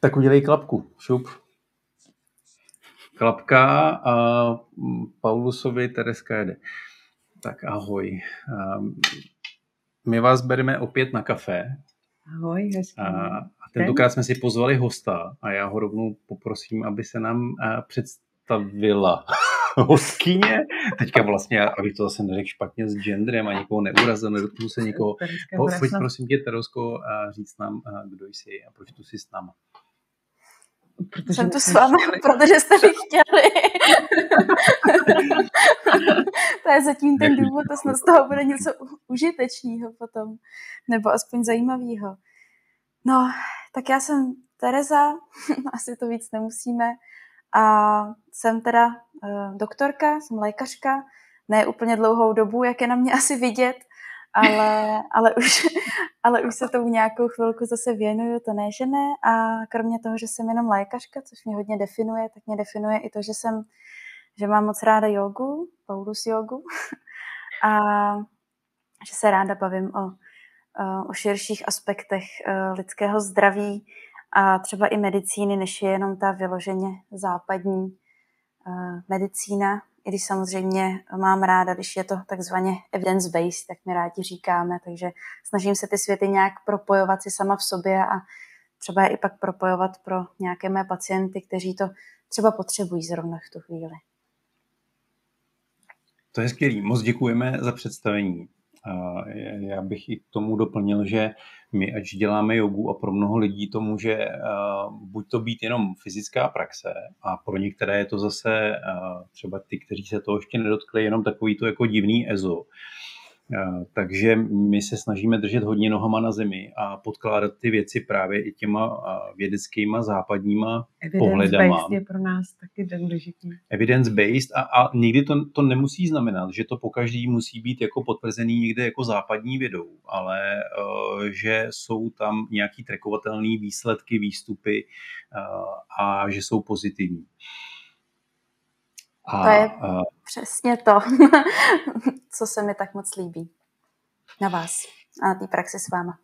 Tak udělej klapku, šup. Klapka a Paulusovi Tereska jede. Tak ahoj. My vás bereme opět na kafe. Ahoj, hezký. A, a tentokrát jsme si pozvali hosta a já ho rovnou poprosím, aby se nám představila hostkyně. Teďka vlastně, abych to zase neřekl špatně s genderem a někoho neurazil, nedotknu se někoho. Po, pojď prosím tě, Terosko, říct nám, kdo jsi a proč tu jsi s náma. Protože jsem tu s vámi, protože jste mi chtěli. to je zatím ten důvod a snad z toho bude něco užitečného potom, nebo aspoň zajímavého. No, tak já jsem Tereza, asi to víc nemusíme, a jsem teda uh, doktorka, jsem lékařka, ne úplně dlouhou dobu, jak je na mě asi vidět, ale, ale, už, ale už se tomu nějakou chvilku zase věnuju, to ne, že ne. A kromě toho, že jsem jenom lékařka, což mě hodně definuje, tak mě definuje i to, že jsem, že mám moc ráda jogu, Paulus jogu, a že se ráda bavím o, o širších aspektech e, lidského zdraví a třeba i medicíny, než je jenom ta vyloženě západní e, medicína, i když samozřejmě mám ráda, když je to takzvaně evidence-based, tak my rádi říkáme, takže snažím se ty světy nějak propojovat si sama v sobě a třeba je i pak propojovat pro nějaké mé pacienty, kteří to třeba potřebují zrovna v tu chvíli. To je skvělý. Moc děkujeme za představení. Já bych i k tomu doplnil, že my, ať děláme jogu a pro mnoho lidí to může buď to být jenom fyzická praxe a pro některé je to zase třeba ty, kteří se toho ještě nedotkli, jenom takový to jako divný ezo. Takže my se snažíme držet hodně nohama na zemi a podkládat ty věci právě i těma vědeckýma západníma Evidence pohledama. Evidence-based je pro nás taky důležitý. Evidence-based a, a nikdy to, to nemusí znamenat, že to po každý musí být jako potvrzený někde jako západní vědou, ale uh, že jsou tam nějaký trekovatelné výsledky, výstupy uh, a že jsou pozitivní. A, to je a... přesně to, co se mi tak moc líbí na vás a na té praxi s váma.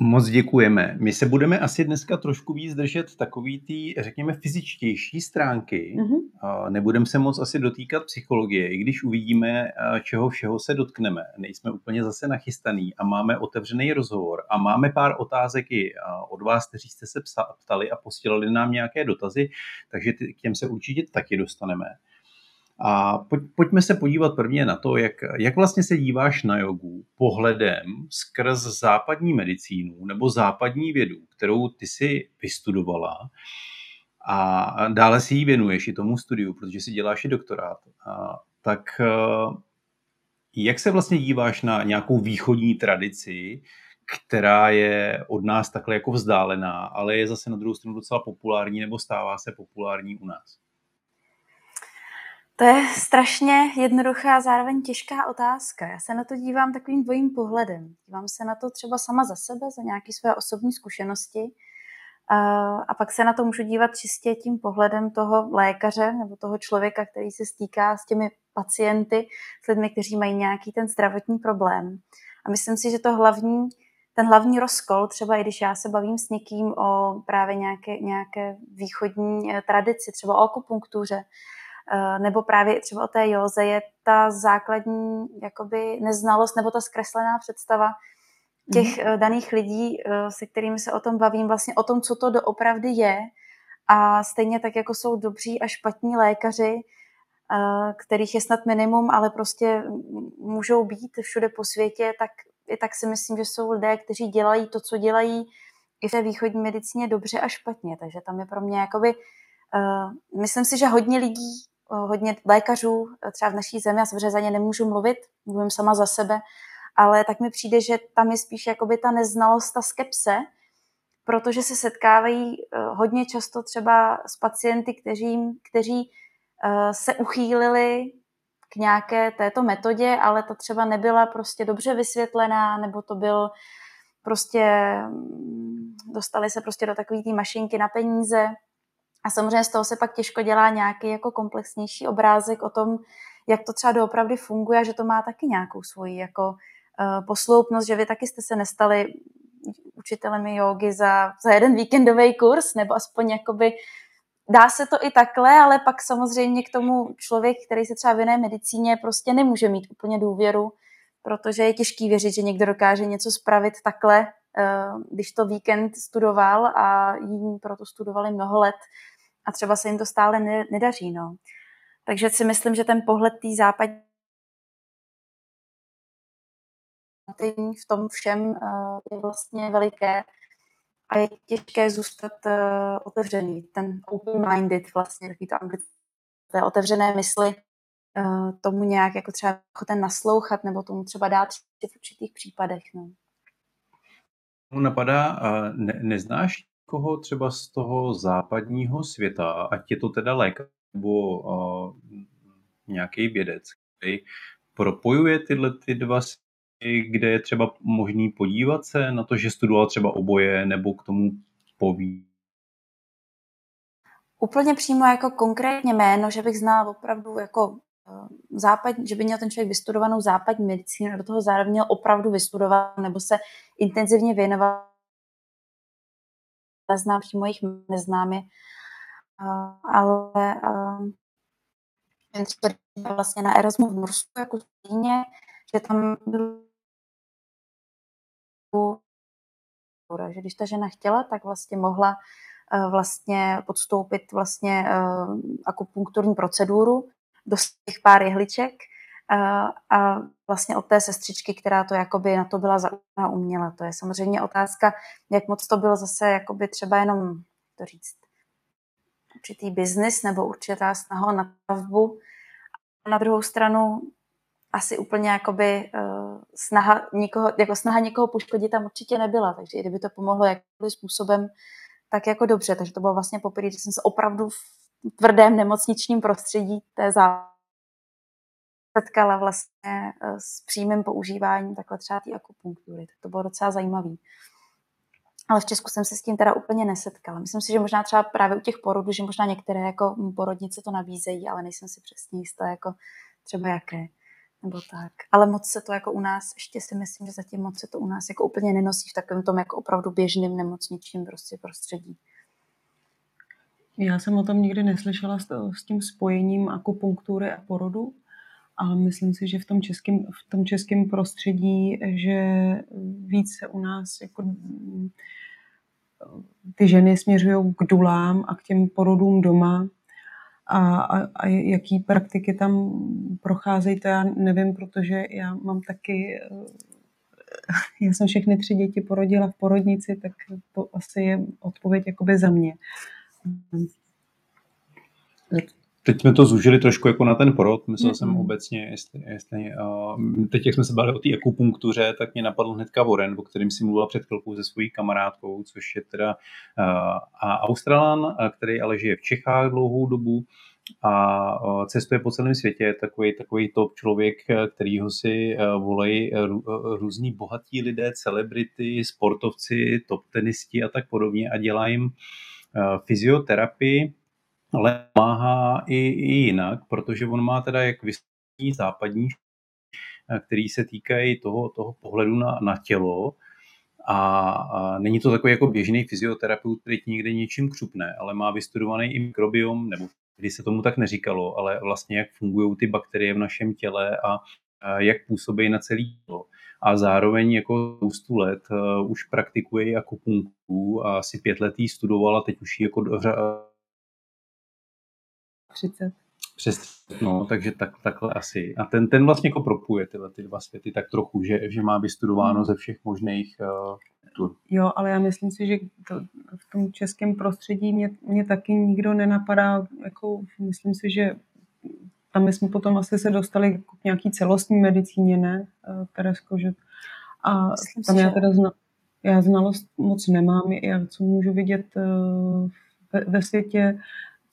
Moc děkujeme. My se budeme asi dneska trošku víc držet takový ty, řekněme, fyzičtější stránky. Mm-hmm. Nebudeme se moc asi dotýkat psychologie, i když uvidíme, čeho všeho se dotkneme. Nejsme úplně zase nachystaný a máme otevřený rozhovor a máme pár otázek i od vás, kteří jste se ptali a posílali nám nějaké dotazy, takže k těm se určitě taky dostaneme. A pojď, pojďme se podívat prvně na to, jak, jak vlastně se díváš na jogu pohledem skrz západní medicínu nebo západní vědu, kterou ty si vystudovala a dále si ji věnuješ i tomu studiu, protože si děláš i doktorát. A, tak eh, jak se vlastně díváš na nějakou východní tradici, která je od nás takhle jako vzdálená, ale je zase na druhou stranu docela populární nebo stává se populární u nás? To je strašně jednoduchá a zároveň těžká otázka. Já se na to dívám takovým dvojím pohledem. Dívám se na to třeba sama za sebe, za nějaké své osobní zkušenosti a pak se na to můžu dívat čistě tím pohledem toho lékaře nebo toho člověka, který se stýká s těmi pacienty, s lidmi, kteří mají nějaký ten zdravotní problém. A myslím si, že to hlavní, ten hlavní rozkol, třeba i když já se bavím s někým o právě nějaké, nějaké východní eh, tradici, třeba o akupunktuře, nebo právě třeba o té józe je ta základní jakoby neznalost nebo ta zkreslená představa těch mm. daných lidí, eh, se kterými se o tom bavím, vlastně o tom, co to doopravdy je. A stejně tak, jako jsou dobří a špatní lékaři, kterých je snad minimum, ale prostě můžou být všude po světě, tak i tak si myslím, že jsou lidé, kteří dělají to, co dělají i v té východní medicíně dobře a špatně. Takže tam je pro mě jakoby, uh, myslím si, že hodně lidí hodně lékařů třeba v naší zemi, já samozřejmě za ně nemůžu mluvit, mluvím sama za sebe, ale tak mi přijde, že tam je spíš jakoby ta neznalost, ta skepse, protože se setkávají hodně často třeba s pacienty, kteří, kteří se uchýlili k nějaké této metodě, ale ta třeba nebyla prostě dobře vysvětlená, nebo to byl prostě, mm, dostali se prostě do takové té mašinky na peníze, a samozřejmě z toho se pak těžko dělá nějaký jako komplexnější obrázek o tom, jak to třeba doopravdy funguje a že to má taky nějakou svoji jako uh, posloupnost, že vy taky jste se nestali učitelem jogy za, za jeden víkendový kurz, nebo aspoň jakoby dá se to i takhle, ale pak samozřejmě k tomu člověk, který se třeba věnuje medicíně, prostě nemůže mít úplně důvěru, protože je těžký věřit, že někdo dokáže něco spravit takhle, eh, když to víkend studoval a jiní proto studovali mnoho let a třeba se jim to stále nedaří. No. Takže si myslím, že ten pohled té západní v tom všem eh, je vlastně veliké a je těžké zůstat uh, otevřený. Ten open-minded vlastně, takový to anglické, otevřené mysli, uh, tomu nějak jako třeba ten naslouchat nebo tomu třeba dát v určitých případech. No. Napadá, ne, neznáš koho třeba z toho západního světa, ať je to teda lékař nebo uh, nějaký vědec, který propojuje tyhle ty dva kde je třeba možný podívat se na to, že studoval třeba oboje, nebo k tomu poví? Úplně přímo jako konkrétně jméno, že bych znala opravdu jako západ, že by měl ten člověk vystudovanou západní medicínu a do toho zároveň měl opravdu vystudovat nebo se intenzivně věnoval. Neznám přímo jich neznám je, eh, ale vlastně na Erasmu v Norsku jako stejně, že tam byl že když ta žena chtěla, tak vlastně mohla vlastně podstoupit vlastně akupunkturní proceduru, dostat pár jehliček eh, a vlastně od té sestřičky, která to jakoby na to byla zaujímavá uměla. To je samozřejmě otázka, jak moc to bylo zase jakoby třeba jenom, to říct, určitý biznis nebo určitá snaha na stavbu. Na druhou stranu asi úplně jakoby uh, snaha někoho, jako snaha někoho poškodit tam určitě nebyla, takže i kdyby to pomohlo jakým způsobem, tak jako dobře. Takže to bylo vlastně poprvé, že jsem se opravdu v tvrdém nemocničním prostředí té zá setkala vlastně uh, s přímým používáním takhle třeba té akupunktury. To bylo docela zajímavé. Ale v Česku jsem se s tím teda úplně nesetkala. Myslím si, že možná třeba právě u těch porodů, že možná některé jako porodnice to nabízejí, ale nejsem si přesně jistá, jako třeba jaké nebo tak. Ale moc se to jako u nás, ještě si myslím, že zatím moc se to u nás jako úplně nenosí v takovém tom jako opravdu běžným nemocničním prostě prostředí. Já jsem o tom nikdy neslyšela s tím spojením akupunktury a porodu, ale myslím si, že v tom českém, v tom českém prostředí, že víc se u nás jako ty ženy směřují k dulám a k těm porodům doma, a, a, a jaký praktiky tam procházejí, to já nevím, protože já mám taky, eh, já jsem všechny tři děti porodila v porodnici, tak to asi je odpověď jakoby za mě. Teď jsme to zúžili trošku jako na ten porod, myslel mm-hmm. jsem obecně, jestli, jestli uh, teď jak jsme se bavili o té akupunktuře, tak mě napadl hnedka Warren, o kterým si mluvila před chvilkou se svojí kamarádkou, což je teda uh, Australan, který ale žije v Čechách dlouhou dobu a uh, cestuje po celém světě, takový, takový top člověk, kterýho si uh, volají různí bohatí lidé, celebrity, sportovci, top tenisti a tak podobně a dělá jim fyzioterapii, ale pomáhá i, i jinak, protože on má teda jak vysoký západní, eh, který se týkají toho, toho pohledu na, na tělo, a, a není to takový jako běžný fyzioterapeut, který někde něčím křupne, ale má vystudovaný i mikrobiom, nebo když se tomu tak neříkalo, ale vlastně jak fungují ty bakterie v našem těle a, a jak působí na celý tělo. A zároveň jako spoustu let uh, už praktikuje akupunkturu a asi pět let jí studovala, teď už ji jako 30. Přes no, takže tak, takhle asi. A ten, ten vlastně jako propuje tyhle ty dva světy tak trochu, že, že má vystudováno hmm. ze všech možných uh, tur. Jo, ale já myslím si, že to, v tom českém prostředí mě, mě taky nikdo nenapadá, jako myslím si, že tam jsme potom asi se dostali k nějaký celostní medicíně, ne, eh, Teresko, že a myslím tam si, já teda zna, já znalost moc nemám, já co můžu vidět uh, ve, ve světě,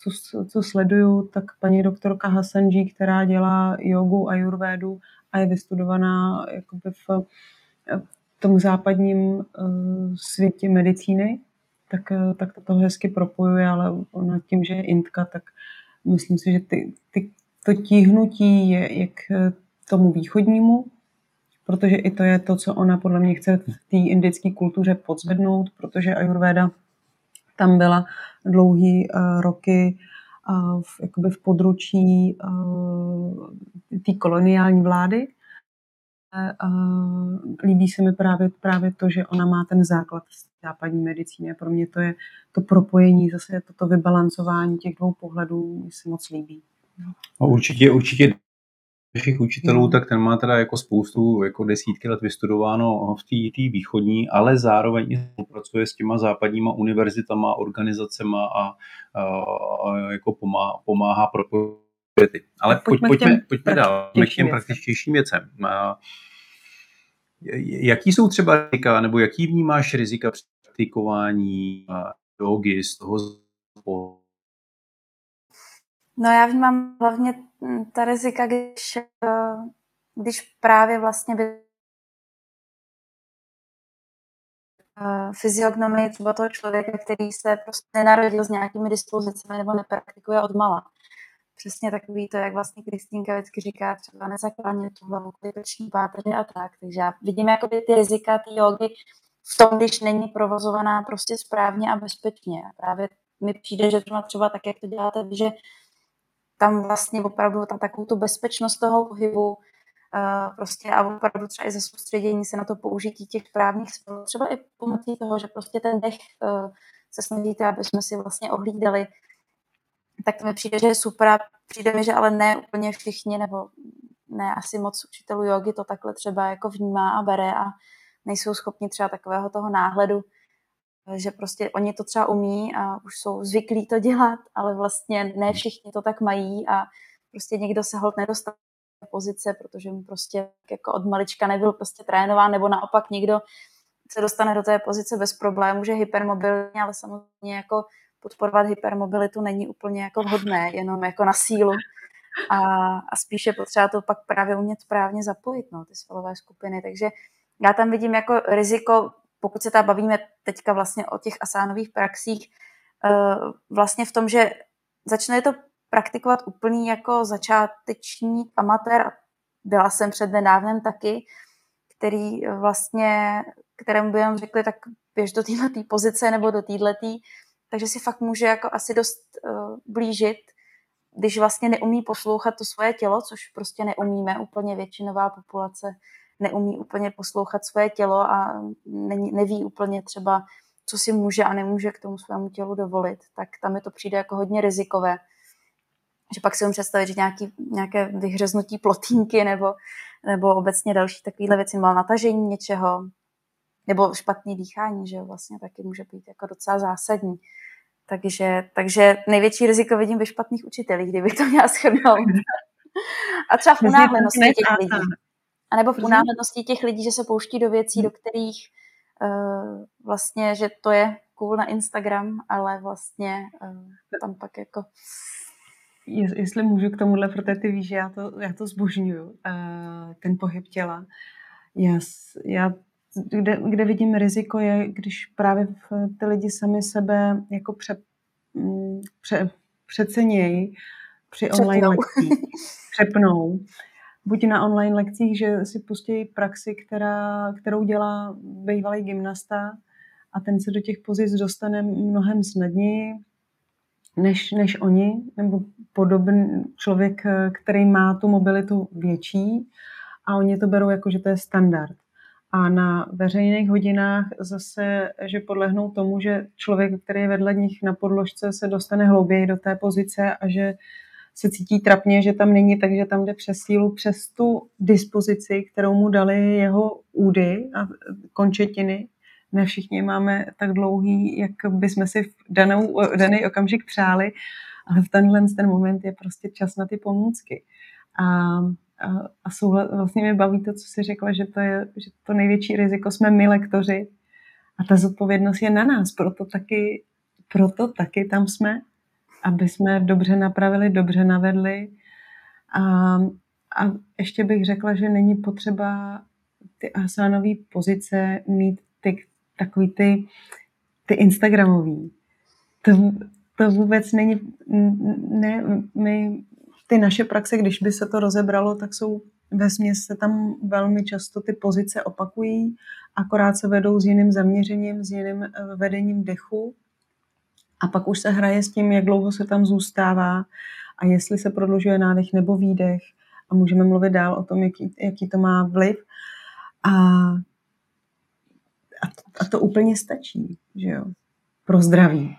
co, co sleduju, tak paní doktorka Hasanji, která dělá jogu a jurvédu a je vystudovaná jakoby v, v tom západním uh, světě medicíny, tak, uh, tak to hezky propojuje, ale ona tím, že je intka, tak myslím si, že ty, ty, to tíhnutí je jak tomu východnímu protože i to je to, co ona podle mě chce v té indické kultuře podzvednout, protože Ayurveda tam byla dlouhý uh, roky uh, v, jakoby v područí uh, té koloniální vlády. Líbí se mi právě, právě to, že ona má ten základ z západní medicíny. Pro mě to je to propojení, zase toto vybalancování těch dvou pohledů mi se moc líbí. No, určitě, určitě našich učitelů, mm. tak ten má teda jako spoustu, jako desítky let vystudováno v té východní, ale zároveň i spolupracuje s těma západníma univerzitama, organizacema a, a, a jako pomáhá, pomáhá pro ty. Ale pojďme, pojďme, pojďme dál k těm praktičtějším věcem. A, jaký jsou třeba rizika, nebo jaký vnímáš rizika praktikování jogy z toho No já vnímám hlavně hm, ta rizika, když, eh, když právě vlastně by eh, fyziognomii třeba toho člověka, který se prostě nenarodil s nějakými dispozicemi nebo nepraktikuje od mala. Přesně takový to, jak vlastně Kristýnka vždycky říká, třeba nezakládně tu hlavu, kritiční páteři a tak. Takže já vidím jakoby ty rizika té jogy v tom, když není provozovaná prostě správně a bezpečně. A právě mi přijde, že třeba, třeba tak, jak to děláte, že tam vlastně opravdu ta takovou tu bezpečnost toho pohybu uh, prostě a opravdu třeba i za soustředění se na to použití těch správných sil, třeba i pomocí toho, že prostě ten dech uh, se snažíte, aby jsme si vlastně ohlídali, tak to mi přijde, že je super přijde mi, že ale ne úplně všichni, nebo ne asi moc učitelů jogy to takhle třeba jako vnímá a bere a nejsou schopni třeba takového toho náhledu, že prostě oni to třeba umí a už jsou zvyklí to dělat, ale vlastně ne všichni to tak mají a prostě někdo se hold nedostane do pozice, protože mu prostě jako od malička nebyl prostě trénován, nebo naopak někdo se dostane do té pozice bez problémů, že hypermobilní, ale samozřejmě jako podporovat hypermobilitu není úplně jako vhodné, jenom jako na sílu. A, a spíše potřeba to pak právě umět správně zapojit, no, ty svalové skupiny. Takže já tam vidím jako riziko pokud se tam bavíme teďka vlastně o těch asánových praxích, eh, vlastně v tom, že začne to praktikovat úplný jako začáteční amatér, byla jsem před nedávnem taky, který vlastně, kterému by jenom řekli, tak běž do této pozice nebo do této, takže si fakt může jako asi dost uh, blížit, když vlastně neumí poslouchat to svoje tělo, což prostě neumíme úplně většinová populace neumí úplně poslouchat svoje tělo a není, neví úplně třeba, co si může a nemůže k tomu svému tělu dovolit, tak tam mi to přijde jako hodně rizikové. Že pak si umím představit, že nějaký, nějaké vyhřeznutí plotínky nebo, nebo obecně další takovéhle věci, nebo natažení něčeho, nebo špatný dýchání, že vlastně taky může být jako docela zásadní. Takže, takže největší riziko vidím ve špatných učitelích, kdybych to měla shrnout. A třeba v unáhlenosti těch lidí. A nebo v unáhlednosti těch lidí, že se pouští do věcí, hmm. do kterých uh, vlastně, že to je cool na Instagram, ale vlastně uh, tam pak jako... Jestli můžu k tomuhle, protože ty víš, že já to, já to zbožňuju, uh, ten pohyb těla. Já, já kde, kde vidím riziko je, když právě ty lidi sami sebe jako pře, mm, pře, přecenějí při online lekcích, přepnou buď na online lekcích, že si pustí praxi, která, kterou dělá bývalý gymnasta a ten se do těch pozic dostane mnohem snadněji než, než oni, nebo podobný člověk, který má tu mobilitu větší a oni to berou jako, že to je standard. A na veřejných hodinách zase, že podlehnou tomu, že člověk, který je vedle nich na podložce, se dostane hlouběji do té pozice a že se cítí trapně, že tam není, takže tam jde přes sílu, přes tu dispozici, kterou mu dali jeho údy a končetiny. Ne všichni máme tak dlouhý, jak bychom si v danou, daný okamžik přáli, ale v tenhle ten moment je prostě čas na ty pomůcky. A, a, a souhla, vlastně mě baví to, co jsi řekla, že to je že to největší riziko jsme my lektoři a ta zodpovědnost je na nás, proto taky, proto taky tam jsme aby jsme dobře napravili, dobře navedli. A, a ještě bych řekla, že není potřeba ty asánové pozice mít ty, takový ty, ty Instagramový. To, to vůbec není, ne, my, ty naše praxe, když by se to rozebralo, tak jsou ve se tam velmi často ty pozice opakují, akorát se vedou s jiným zaměřením, s jiným eh, vedením dechu a pak už se hraje s tím, jak dlouho se tam zůstává a jestli se prodlužuje nádech nebo výdech a můžeme mluvit dál o tom, jaký, jaký to má vliv. A, a, to, a to úplně stačí, že jo, pro zdraví.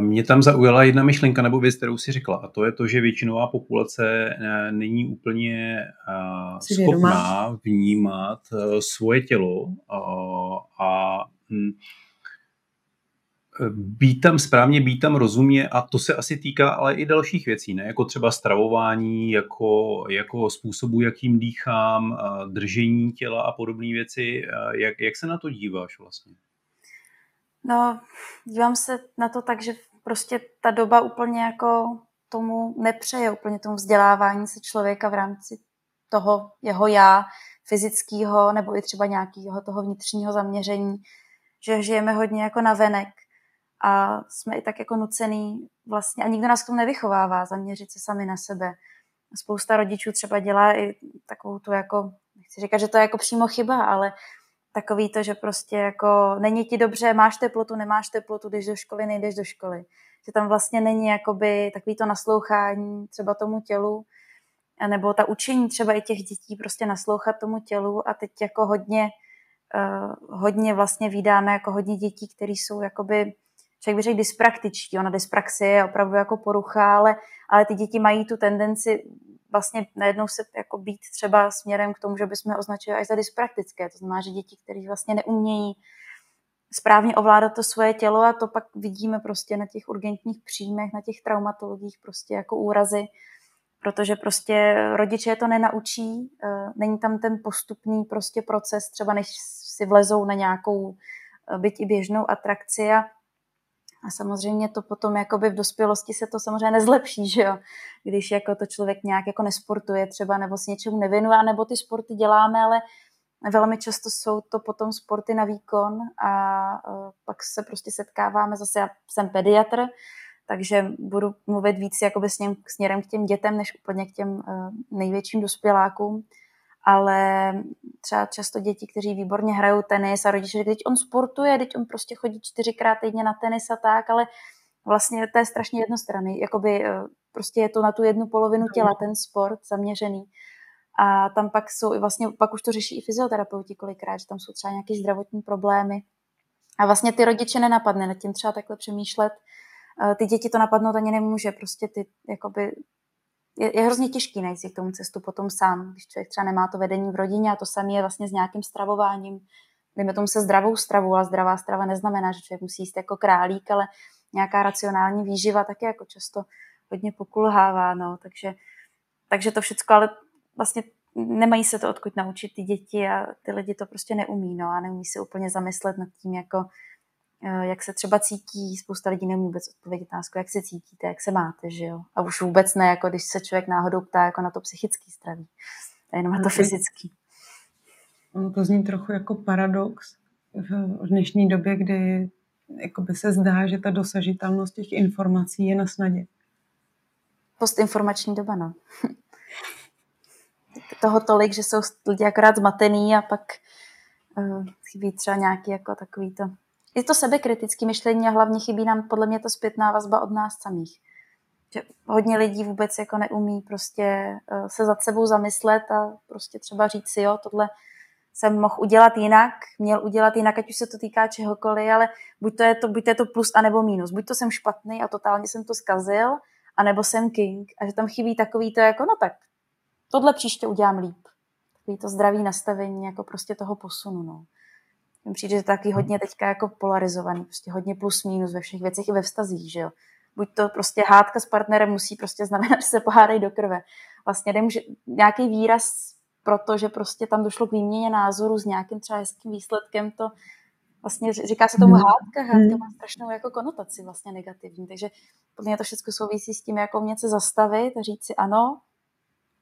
Mě tam zaujala jedna myšlenka nebo věc, kterou si řekla, a to je to, že většinová populace eh, není úplně eh, schopná vnímat eh, svoje tělo a hm, být tam správně, být tam rozumně a to se asi týká ale i dalších věcí, ne? jako třeba stravování, jako, jako způsobu, jakým dýchám, držení těla a podobné věci. Jak, jak se na to díváš vlastně? No, dívám se na to tak, že prostě ta doba úplně jako tomu nepřeje, úplně tomu vzdělávání se člověka v rámci toho jeho já, fyzického nebo i třeba nějakého toho vnitřního zaměření, že žijeme hodně jako na venek a jsme i tak jako nucený vlastně, a nikdo nás k tomu nevychovává, zaměřit se sami na sebe. Spousta rodičů třeba dělá i takovou tu jako, nechci říkat, že to je jako přímo chyba, ale takový to, že prostě jako není ti dobře, máš teplotu, nemáš teplotu, jdeš do školy, nejdeš do školy. Že tam vlastně není jakoby takový to naslouchání třeba tomu tělu, nebo ta učení třeba i těch dětí prostě naslouchat tomu tělu a teď jako hodně, uh, hodně vlastně vydáme jako hodně dětí, které jsou jakoby, člověk by řekl dyspraktičtí, ona dyspraxie je opravdu jako porucha, ale, ale ty děti mají tu tendenci vlastně najednou se jako být třeba směrem k tomu, že bychom označili až za dyspraktické. To znamená, že děti, které vlastně neumějí správně ovládat to svoje tělo a to pak vidíme prostě na těch urgentních příjmech, na těch traumatologiích prostě jako úrazy, protože prostě rodiče to nenaučí, eh, není tam ten postupný prostě proces, třeba než si vlezou na nějakou eh, byť i běžnou atrakci a a samozřejmě to potom jakoby v dospělosti se to samozřejmě nezlepší, že jo? Když jako to člověk nějak jako nesportuje třeba nebo si něčemu nevěnuje, nebo ty sporty děláme, ale velmi často jsou to potom sporty na výkon a uh, pak se prostě setkáváme, zase já jsem pediatr, takže budu mluvit víc jakoby směrem k těm dětem, než úplně k těm uh, největším dospělákům ale třeba často děti, kteří výborně hrajou tenis a rodiče, když on sportuje, teď on prostě chodí čtyřikrát týdně na tenis a tak, ale vlastně to je strašně jednostranný, jakoby eh, prostě je to na tu jednu polovinu těla ten sport zaměřený. A tam pak jsou vlastně, pak už to řeší i fyzioterapeuti kolikrát, že tam jsou třeba nějaké zdravotní problémy. A vlastně ty rodiče nenapadne nad tím třeba takhle přemýšlet. Eh, ty děti to napadnout ani nemůže, prostě ty jakoby je, je hrozně těžký najít si k tomu cestu potom sám, když člověk třeba nemá to vedení v rodině a to samé je vlastně s nějakým stravováním. Dejme tomu se zdravou stravu a zdravá strava neznamená, že člověk musí jíst jako králík, ale nějaká racionální výživa taky jako často hodně pokulhává, no, takže, takže to všechno, ale vlastně nemají se to odkud naučit ty děti a ty lidi to prostě neumí, no, a neumí se úplně zamyslet nad tím, jako jak se třeba cítí, spousta lidí nemůže vůbec odpovědět na jak se cítíte, jak se máte, že jo. A už vůbec ne, jako když se člověk náhodou ptá jako na to psychický zdraví, a jenom na to fyzický. Ono to zní trochu jako paradox v dnešní době, kdy by se zdá, že ta dosažitelnost těch informací je na snadě. Postinformační doba, no. Toho tolik, že jsou lidi akorát zmatený a pak uh, chybí třeba nějaký jako takový to je to sebekritické myšlení a hlavně chybí nám podle mě to zpětná vazba od nás samých. Že hodně lidí vůbec jako neumí prostě eh, se za sebou zamyslet a prostě třeba říct si, jo, tohle jsem mohl udělat jinak, měl udělat jinak, ať už se to týká čehokoliv, ale buď to je to, buď to, je to plus, anebo minus. Buď to jsem špatný a totálně jsem to zkazil, anebo jsem king. A že tam chybí takový to jako, no tak, tohle příště udělám líp. Takový to zdravý nastavení jako prostě toho posunu, no. Mně přijde, že to taky hodně teďka jako polarizovaný, prostě hodně plus minus ve všech věcech i ve vztazích, že jo. Buď to prostě hádka s partnerem musí prostě znamenat, že se pohádají do krve. Vlastně nemůže, nějaký výraz to, že prostě tam došlo k výměně názoru s nějakým třeba hezkým výsledkem, to vlastně říká se tomu hmm. hádka, hádka hmm. má strašnou jako konotaci vlastně negativní, takže podle mě to všechno souvisí s tím, jako mě se zastavit a říct si ano,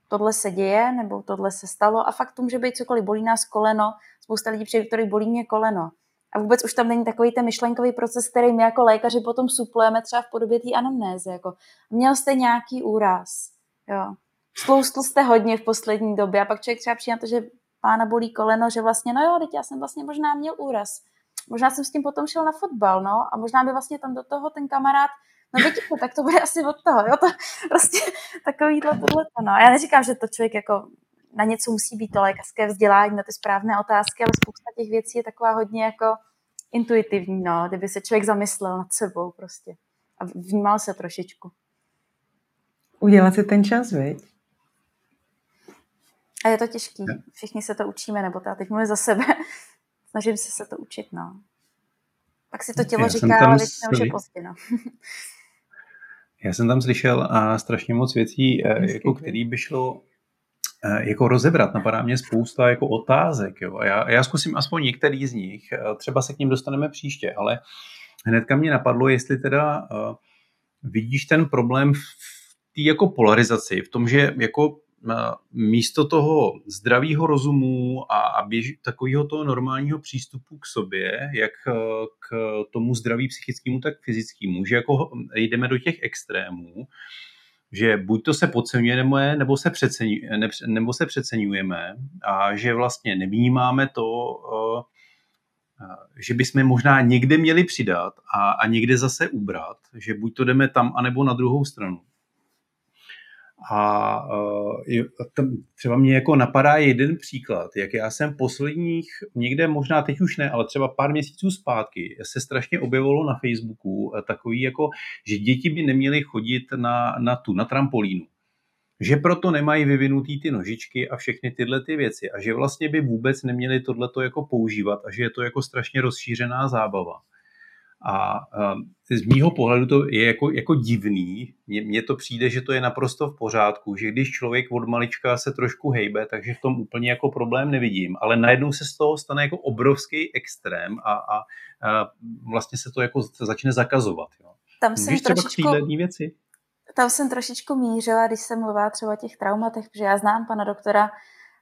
tohle se děje, nebo tohle se stalo a fakt to může být cokoliv, bolí nás koleno, spousta lidí přijde, který bolí mě koleno. A vůbec už tam není takový ten myšlenkový proces, který my jako lékaři potom suplujeme třeba v podobě té anamnézy. Jako, měl jste nějaký úraz, jo. Stloustl jste hodně v poslední době a pak člověk třeba přijde na to, že pána bolí koleno, že vlastně, no jo, teď já jsem vlastně možná měl úraz. Možná jsem s tím potom šel na fotbal, no, a možná by vlastně tam do toho ten kamarád no vidíte, tak to bude asi od toho, jo, to prostě takovýhle tohle, no. Já neříkám, že to člověk jako na něco musí být to lékařské vzdělání, na ty správné otázky, ale spousta těch věcí je taková hodně jako intuitivní, no, kdyby se člověk zamyslel nad sebou prostě a vnímal se trošičku. Udělat si ten čas, viď? A je to těžký. Všichni se to učíme, nebo to já teď mluvím za sebe. Snažím se se to učit, no. Pak si to tělo já říká, ale většinou už je pozdě, no. Já jsem tam slyšel a strašně moc věcí, eh, jako který by šlo jako rozebrat. Napadá mě spousta jako otázek. Jo. Já, já zkusím aspoň některý z nich. Eh, třeba se k ním dostaneme příště, ale hnedka mě napadlo, jestli teda uh, vidíš ten problém v té jako polarizaci, v tom, že jako místo toho zdravého rozumu a, a běž, takového toho normálního přístupu k sobě, jak eh, k tomu zdraví psychickému, tak fyzickému, že jako jdeme do těch extrémů, že buď to se podceňujeme, nebo se, přecení, ne, nebo se přeceňujeme a že vlastně nevnímáme to, eh, že bychom možná někde měli přidat a, a někde zase ubrat, že buď to jdeme tam, anebo na druhou stranu. A uh, třeba mě jako napadá jeden příklad, jak já jsem posledních, někde možná teď už ne, ale třeba pár měsíců zpátky se strašně objevilo na Facebooku e, takový jako, že děti by neměly chodit na, na tu, na trampolínu. Že proto nemají vyvinutý ty nožičky a všechny tyhle ty věci a že vlastně by vůbec neměli tohleto jako používat a že je to jako strašně rozšířená zábava. A z mýho pohledu to je jako, jako divný. Mně to přijde, že to je naprosto v pořádku, že když člověk od malička se trošku hejbe, takže v tom úplně jako problém nevidím, ale najednou se z toho stane jako obrovský extrém a, a, a vlastně se to jako začne zakazovat. Jo. Tam jsem trošičku, věci? Tam jsem trošičku mířila, když jsem mluvila třeba o těch traumatech, protože já znám pana doktora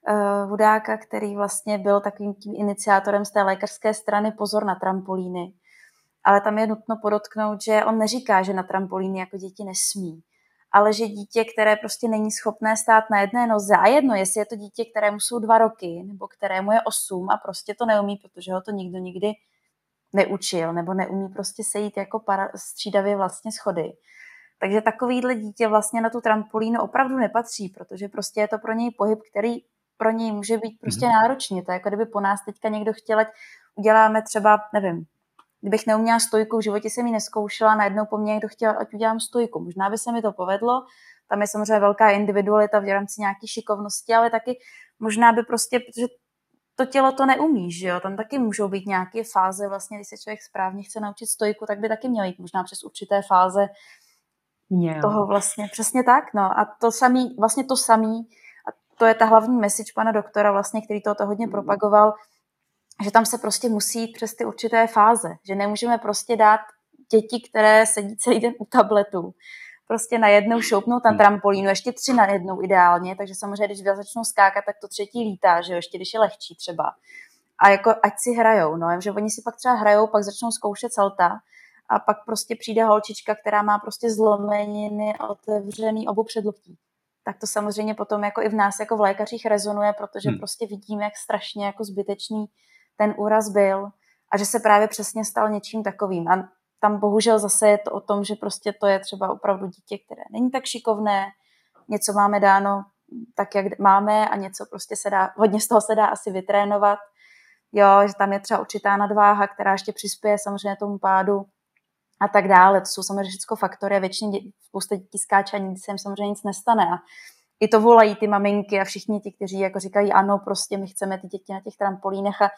uh, Hudáka, který vlastně byl takovým tím iniciátorem z té lékařské strany pozor na trampolíny ale tam je nutno podotknout, že on neříká, že na trampolíny jako děti nesmí, ale že dítě, které prostě není schopné stát na jedné noze, a jedno, jestli je to dítě, kterému jsou dva roky, nebo kterému je osm a prostě to neumí, protože ho to nikdo nikdy neučil, nebo neumí prostě sejít jako para, střídavě vlastně schody. Takže takovýhle dítě vlastně na tu trampolínu opravdu nepatří, protože prostě je to pro něj pohyb, který pro něj může být prostě mm-hmm. náročný. To je jako kdyby po nás teďka někdo chtěl, ať uděláme třeba, nevím, kdybych neuměla stojku, v životě jsem ji neskoušela, najednou po mně někdo chtěl, ať udělám stojku. Možná by se mi to povedlo, tam je samozřejmě velká individualita v rámci nějaké šikovnosti, ale taky možná by prostě, protože to tělo to neumí, že jo, tam taky můžou být nějaké fáze, vlastně, když se člověk správně chce naučit stojku, tak by taky měl jít možná přes určité fáze Měl. toho vlastně, přesně tak, no. A to samý, vlastně to samý, a to je ta hlavní message pana doktora vlastně, který to hodně propagoval, že tam se prostě musí jít přes ty určité fáze, že nemůžeme prostě dát děti, které sedí celý den u tabletu, prostě najednou šoupnout na hmm. trampolínu, ještě tři na jednou ideálně, takže samozřejmě, když začnou skákat, tak to třetí lítá, že jo, ještě když je lehčí třeba. A jako ať si hrajou, no, že oni si pak třeba hrajou, pak začnou zkoušet salta a pak prostě přijde holčička, která má prostě zlomeniny otevřený obu předloktí. Tak to samozřejmě potom jako i v nás jako v lékařích rezonuje, protože hmm. prostě vidíme, jak strašně jako zbytečný ten úraz byl a že se právě přesně stal něčím takovým. A tam bohužel zase je to o tom, že prostě to je třeba opravdu dítě, které není tak šikovné, něco máme dáno tak, jak máme a něco prostě se dá, hodně z toho se dá asi vytrénovat. Jo, že tam je třeba určitá nadváha, která ještě přispěje samozřejmě tomu pádu a tak dále. To jsou samozřejmě všechno faktory a většině spousta dětí skáče a nikdy se jim samozřejmě nic nestane. A i to volají ty maminky a všichni ti, kteří jako říkají ano, prostě my chceme ty děti na těch trampolínech a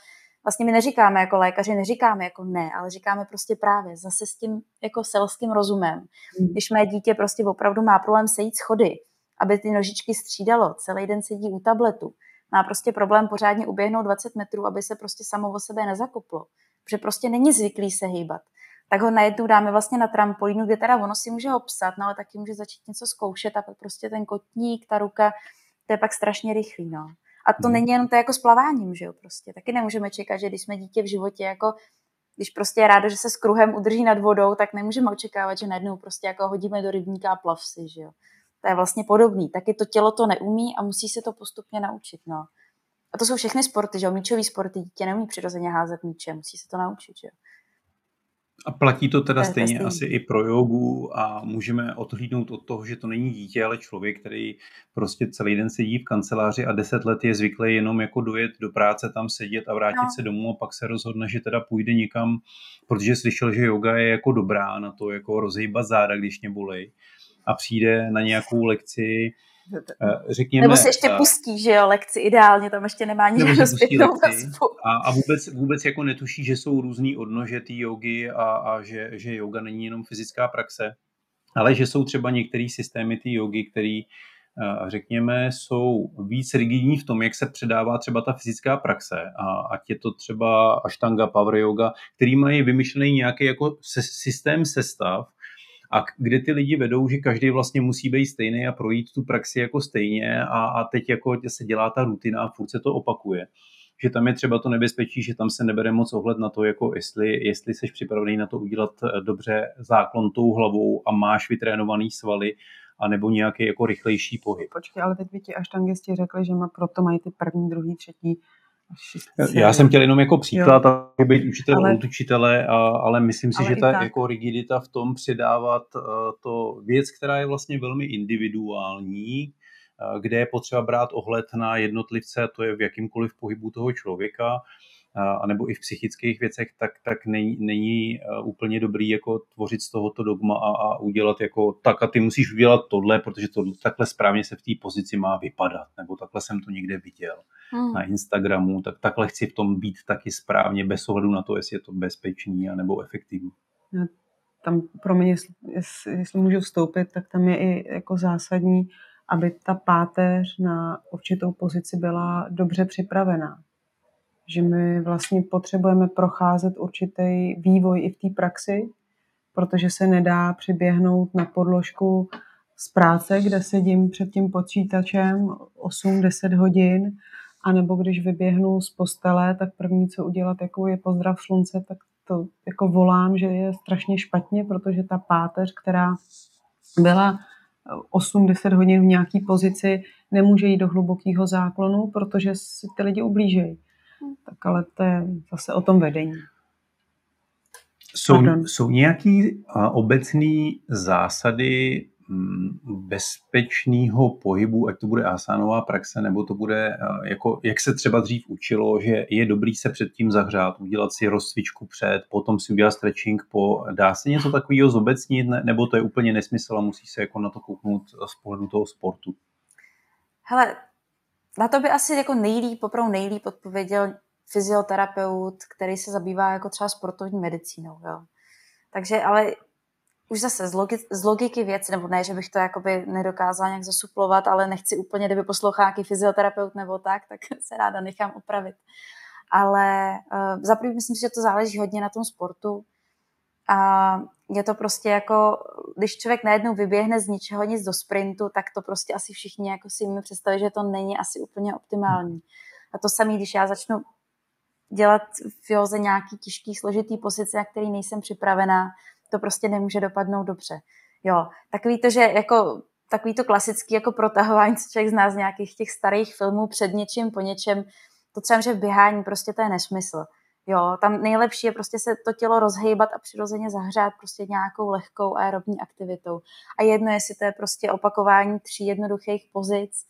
vlastně my neříkáme jako lékaři, neříkáme jako ne, ale říkáme prostě právě zase s tím jako selským rozumem. Hmm. Když mé dítě prostě opravdu má problém sejít schody, aby ty nožičky střídalo, celý den sedí u tabletu, má prostě problém pořádně uběhnout 20 metrů, aby se prostě samo o sebe nezakoplo, protože prostě není zvyklý se hýbat. Tak ho najednou dáme vlastně na trampolínu, kde teda ono si může obsat, no ale taky může začít něco zkoušet a pak prostě ten kotník, ta ruka, to je pak strašně rychlý, no. A to hmm. není jenom to jako s plaváním, že jo, prostě. Taky nemůžeme čekat, že když jsme dítě v životě jako když prostě je rádo, že se s kruhem udrží nad vodou, tak nemůžeme očekávat, že najednou prostě jako hodíme do rybníka a plav si, že jo. To je vlastně podobný. Taky to tělo to neumí a musí se to postupně naučit. No. A to jsou všechny sporty, že jo? Míčový sporty, dítě neumí přirozeně házet míče, musí se to naučit, že jo? A platí to teda to stejně, stejně asi i pro jogu a můžeme odhlídnout od toho, že to není dítě, ale člověk, který prostě celý den sedí v kanceláři a deset let je zvyklý jenom jako dojet do práce, tam sedět a vrátit no. se domů a pak se rozhodne, že teda půjde někam, protože slyšel, že yoga je jako dobrá na to jako rozhýbat záda, když mě bolej a přijde na nějakou lekci, řekněme... Nebo se ještě eh, pustí, že jo, lekci ideálně, tam ještě nemá nikdo zpětnou A, a vůbec, vůbec jako netuší, že jsou různý odnože té jogy a, a že, že yoga není jenom fyzická praxe, ale že jsou třeba některé systémy té jogy, které eh, řekněme, jsou víc rigidní v tom, jak se předává třeba ta fyzická praxe. A ať je to třeba ashtanga, power yoga, který mají vymyšlený nějaký jako systém sestav, a kde ty lidi vedou, že každý vlastně musí být stejný a projít tu praxi jako stejně a, a teď jako se dělá ta rutina a furt se to opakuje že tam je třeba to nebezpečí, že tam se nebere moc ohled na to, jako jestli, jestli jsi připravený na to udělat eh, dobře záklon tou hlavou a máš vytrénovaný svaly, anebo nějaký jako rychlejší pohyb. Počkej, ale teď by ti až tangisti řekli, že má proto mají ty první, druhý, třetí já jsem chtěl jenom jako příklad, a být učitel ale, učitele, a, ale myslím si, ale že ta tak. jako rigidita v tom předávat uh, to věc, která je vlastně velmi individuální, uh, kde je potřeba brát ohled na jednotlivce, to je v jakýmkoliv pohybu toho člověka, anebo i v psychických věcech, tak, tak není, není úplně dobrý jako tvořit z tohoto dogma a, a udělat jako tak a ty musíš udělat tohle, protože to takhle správně se v té pozici má vypadat, nebo takhle jsem to někde viděl hmm. na Instagramu, tak takhle chci v tom být taky správně, bez ohledu na to, jestli je to bezpečný nebo efektivní. Já tam pro mě, jestli, jestli, jestli můžu vstoupit, tak tam je i jako zásadní, aby ta páteř na určitou pozici byla dobře připravená že my vlastně potřebujeme procházet určitý vývoj i v té praxi, protože se nedá přiběhnout na podložku z práce, kde sedím před tím počítačem 8-10 hodin, anebo když vyběhnu z postele, tak první, co udělat, jako je pozdrav slunce, tak to jako volám, že je strašně špatně, protože ta páteř, která byla 8-10 hodin v nějaké pozici, nemůže jít do hlubokého záklonu, protože si ty lidi ublížejí. Tak ale to je zase o tom vedení. Jsou, jsou nějaké obecné zásady mm, bezpečného pohybu, ať to bude asánová praxe, nebo to bude, jako, jak se třeba dřív učilo, že je dobrý se předtím zahřát, udělat si rozcvičku před, potom si udělat stretching po, dá se něco takového zobecnit, nebo to je úplně nesmysl a musí se jako na to kouknout z pohledu toho sportu? Hele, na to by asi jako nejlíp, opravdu nejlíp odpověděl fyzioterapeut, který se zabývá jako třeba sportovní medicínou. Jo. Takže ale už zase z, logi, z logiky věci, nebo ne, že bych to jakoby nedokázala nějak zasuplovat, ale nechci úplně, kdyby poslouchá nějaký fyzioterapeut nebo tak, tak se ráda nechám opravit. Ale uh, za myslím si, že to záleží hodně na tom sportu. A je to prostě jako, když člověk najednou vyběhne z ničeho nic do sprintu, tak to prostě asi všichni jako si mi představí, že to není asi úplně optimální. A to samé, když já začnu dělat v joze nějaký těžký, složitý pozice, na který nejsem připravená, to prostě nemůže dopadnout dobře. Jo, takový to, že jako takový to klasický jako protahování, co člověk zná z nějakých těch starých filmů před něčím, po něčem, to třeba, že v běhání prostě to je nesmysl. Jo, tam nejlepší je prostě se to tělo rozhýbat a přirozeně zahřát prostě nějakou lehkou aerobní aktivitou. A jedno, jestli to je prostě opakování tří jednoduchých pozic,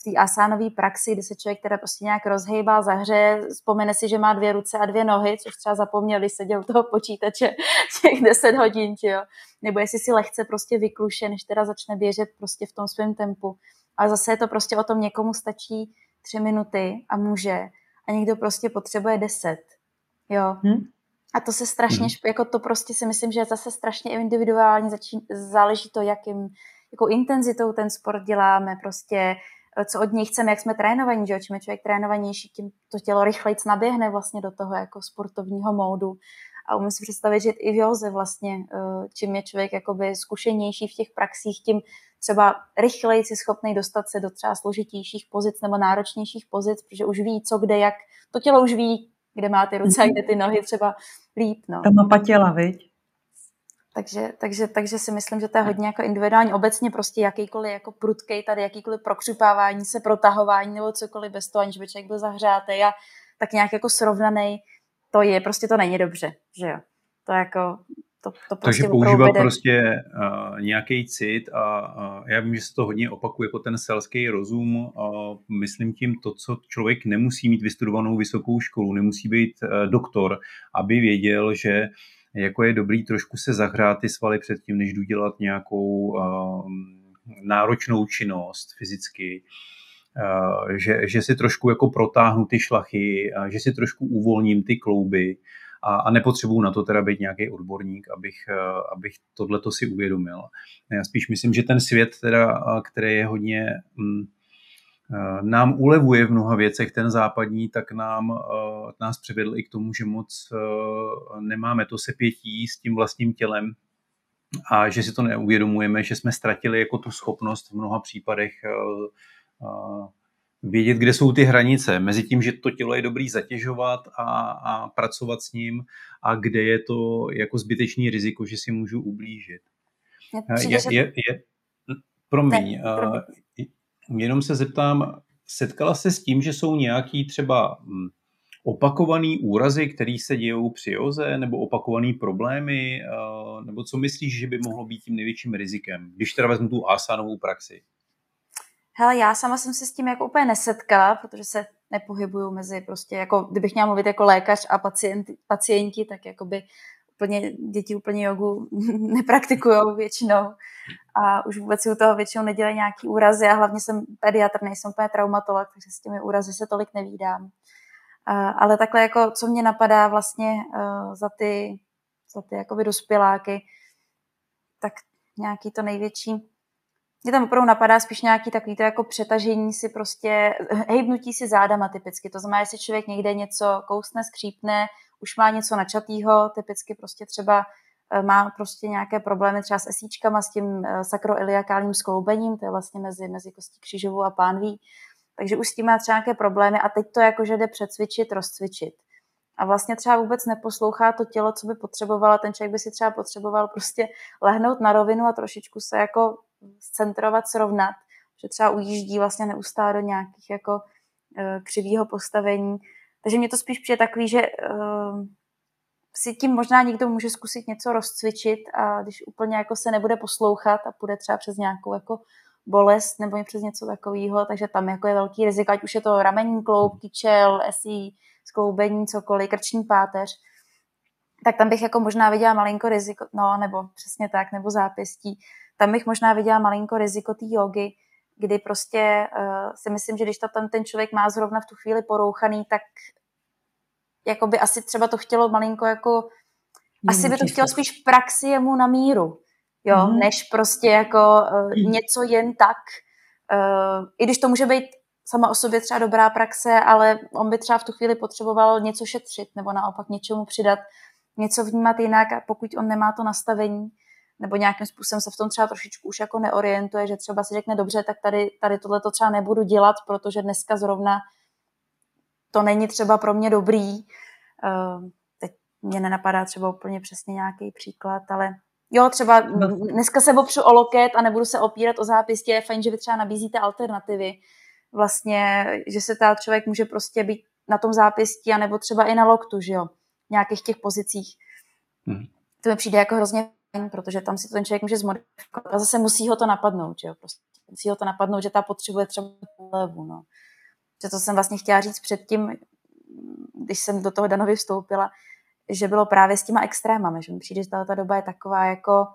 v té asánové praxi, kdy se člověk teda prostě nějak rozhejbá, zahře, vzpomene si, že má dvě ruce a dvě nohy, což třeba zapomněl, když seděl u toho počítače těch 10 hodin, jo. Nebo jestli si lehce prostě vykluše, než teda začne běžet prostě v tom svém tempu. Ale zase je to prostě o tom, někomu stačí tři minuty a může a někdo prostě potřebuje deset. Jo. Hmm? A to se strašně, hmm. jako to prostě si myslím, že je zase strašně individuální, začín, záleží to, jakým, jakou intenzitou ten sport děláme, prostě co od něj chceme, jak jsme trénovaní, že čím je člověk trénovanější, tím to tělo rychleji naběhne vlastně do toho jako sportovního módu. A umím si představit, že i v joze vlastně, eh, čím je člověk jakoby zkušenější v těch praxích, tím třeba rychleji si schopný dostat se do třeba složitějších pozic nebo náročnějších pozic, protože už ví, co kde, jak. To tělo už ví, kde má ty ruce a kde ty nohy třeba líp. No. Ta mapa těla, viď? takže, takže, takže si myslím, že to je hodně jako individuální. Obecně prostě jakýkoliv jako prudkej tady, jakýkoliv prokřupávání se, protahování nebo cokoliv bez toho, aniž by člověk byl zahřátý a tak nějak jako srovnaný, to je, prostě to není dobře, že jo. To jako, to, to prostě Takže používat vede... prostě uh, nějaký cit a uh, já vím, že se to hodně opakuje jako ten selský rozum. Uh, myslím tím to, co člověk nemusí mít vystudovanou vysokou školu, nemusí být uh, doktor, aby věděl, že jako je dobrý trošku se zahrát ty svaly předtím, než jdu dělat nějakou uh, náročnou činnost fyzicky. Uh, že, že si trošku jako protáhnu ty šlachy, uh, že si trošku uvolním ty klouby, a, a nepotřebuju na to teda být nějaký odborník, abych, eh, abych tohleto si uvědomil. Já spíš myslím, že ten svět, teda, eh, který je hodně mm, eh, nám ulevuje v mnoha věcech ten západní, tak nám, nás přivedl i k tomu, že moc nemáme to sepětí s tím vlastním tělem a že si to neuvědomujeme, že jsme ztratili jako tu schopnost v mnoha případech vědět, kde jsou ty hranice mezi tím, že to tělo je dobrý zatěžovat a, a pracovat s ním a kde je to jako zbytečný riziko, že si můžu ublížit. Je, je, je, promiň, ne, jenom se zeptám, setkala se s tím, že jsou nějaký třeba hm, opakovaný úrazy, které se dějou při joze, nebo opakovaný problémy, nebo co myslíš, že by mohlo být tím největším rizikem, když teda vezmu tu asanovou praxi? Hele, já sama jsem se s tím jako úplně nesetkala, protože se nepohybuju mezi prostě, jako kdybych měla mluvit jako lékař a pacienti, pacienti, tak jako by úplně, děti úplně jogu nepraktikují většinou a už vůbec si u toho většinou nedělají nějaký úrazy a hlavně jsem pediatr, nejsem úplně traumatolog, takže s těmi úrazy se tolik nevídám. Ale takhle jako, co mě napadá vlastně uh, za ty, za ty jakoby dospěláky, tak nějaký to největší mě tam opravdu napadá spíš nějaký takový to jako přetažení si prostě, hejbnutí si zádama typicky. To znamená, jestli člověk někde něco kousne, skřípne, už má něco načatýho, typicky prostě třeba eh, má prostě nějaké problémy třeba s esíčkama, s tím eh, sakroiliakálním skloubením, to je vlastně mezi, mezi kostí křižovou a pánví. Takže už s tím má třeba nějaké problémy a teď to jakože jde přecvičit, rozcvičit. A vlastně třeba vůbec neposlouchá to tělo, co by potřebovala. Ten člověk by si třeba potřeboval prostě lehnout na rovinu a trošičku se jako centrovat, srovnat, že třeba ujíždí vlastně neustále do nějakých jako uh, křivýho postavení. Takže mě to spíš přijde takový, že uh, si tím možná někdo může zkusit něco rozcvičit a když úplně jako se nebude poslouchat a půjde třeba přes nějakou jako bolest nebo přes něco takového, takže tam jako je velký riziko, ať už je to ramení kloub, kyčel, esí, skloubení, cokoliv, krční páteř, tak tam bych jako možná viděla malinko riziko, no nebo přesně tak, nebo zápěstí, tam bych možná viděla malinko riziko té jogy, kdy prostě uh, si myslím, že když to tam ten člověk má zrovna v tu chvíli porouchaný, tak jako by asi třeba to chtělo malinko jako, asi by to chtělo spíš praxi jemu na míru, jo, mm. než prostě jako uh, něco jen tak, uh, i když to může být sama o sobě třeba dobrá praxe, ale on by třeba v tu chvíli potřeboval něco šetřit nebo naopak něčemu přidat, něco vnímat jinak a pokud on nemá to nastavení, nebo nějakým způsobem se v tom třeba trošičku už jako neorientuje, že třeba si řekne, dobře, tak tady, tady tohle to třeba nebudu dělat, protože dneska zrovna to není třeba pro mě dobrý. Uh, teď mě nenapadá třeba úplně přesně nějaký příklad, ale jo, třeba no. dneska se opřu o loket a nebudu se opírat o zápěstí, je fajn, že vy třeba nabízíte alternativy. Vlastně, že se ta člověk může prostě být na tom zápěstí, anebo třeba i na loktu, že jo, v nějakých těch pozicích. Hmm. To mi přijde jako hrozně protože tam si to ten člověk může zmodifikovat a zase musí ho to napadnout, že jo, prostě musí ho to napadnout, že ta potřebuje třeba levu, no. Že to jsem vlastně chtěla říct předtím, když jsem do toho Danovi vstoupila, že bylo právě s těma extrémami, že mi přijde, že ta doba je taková jako,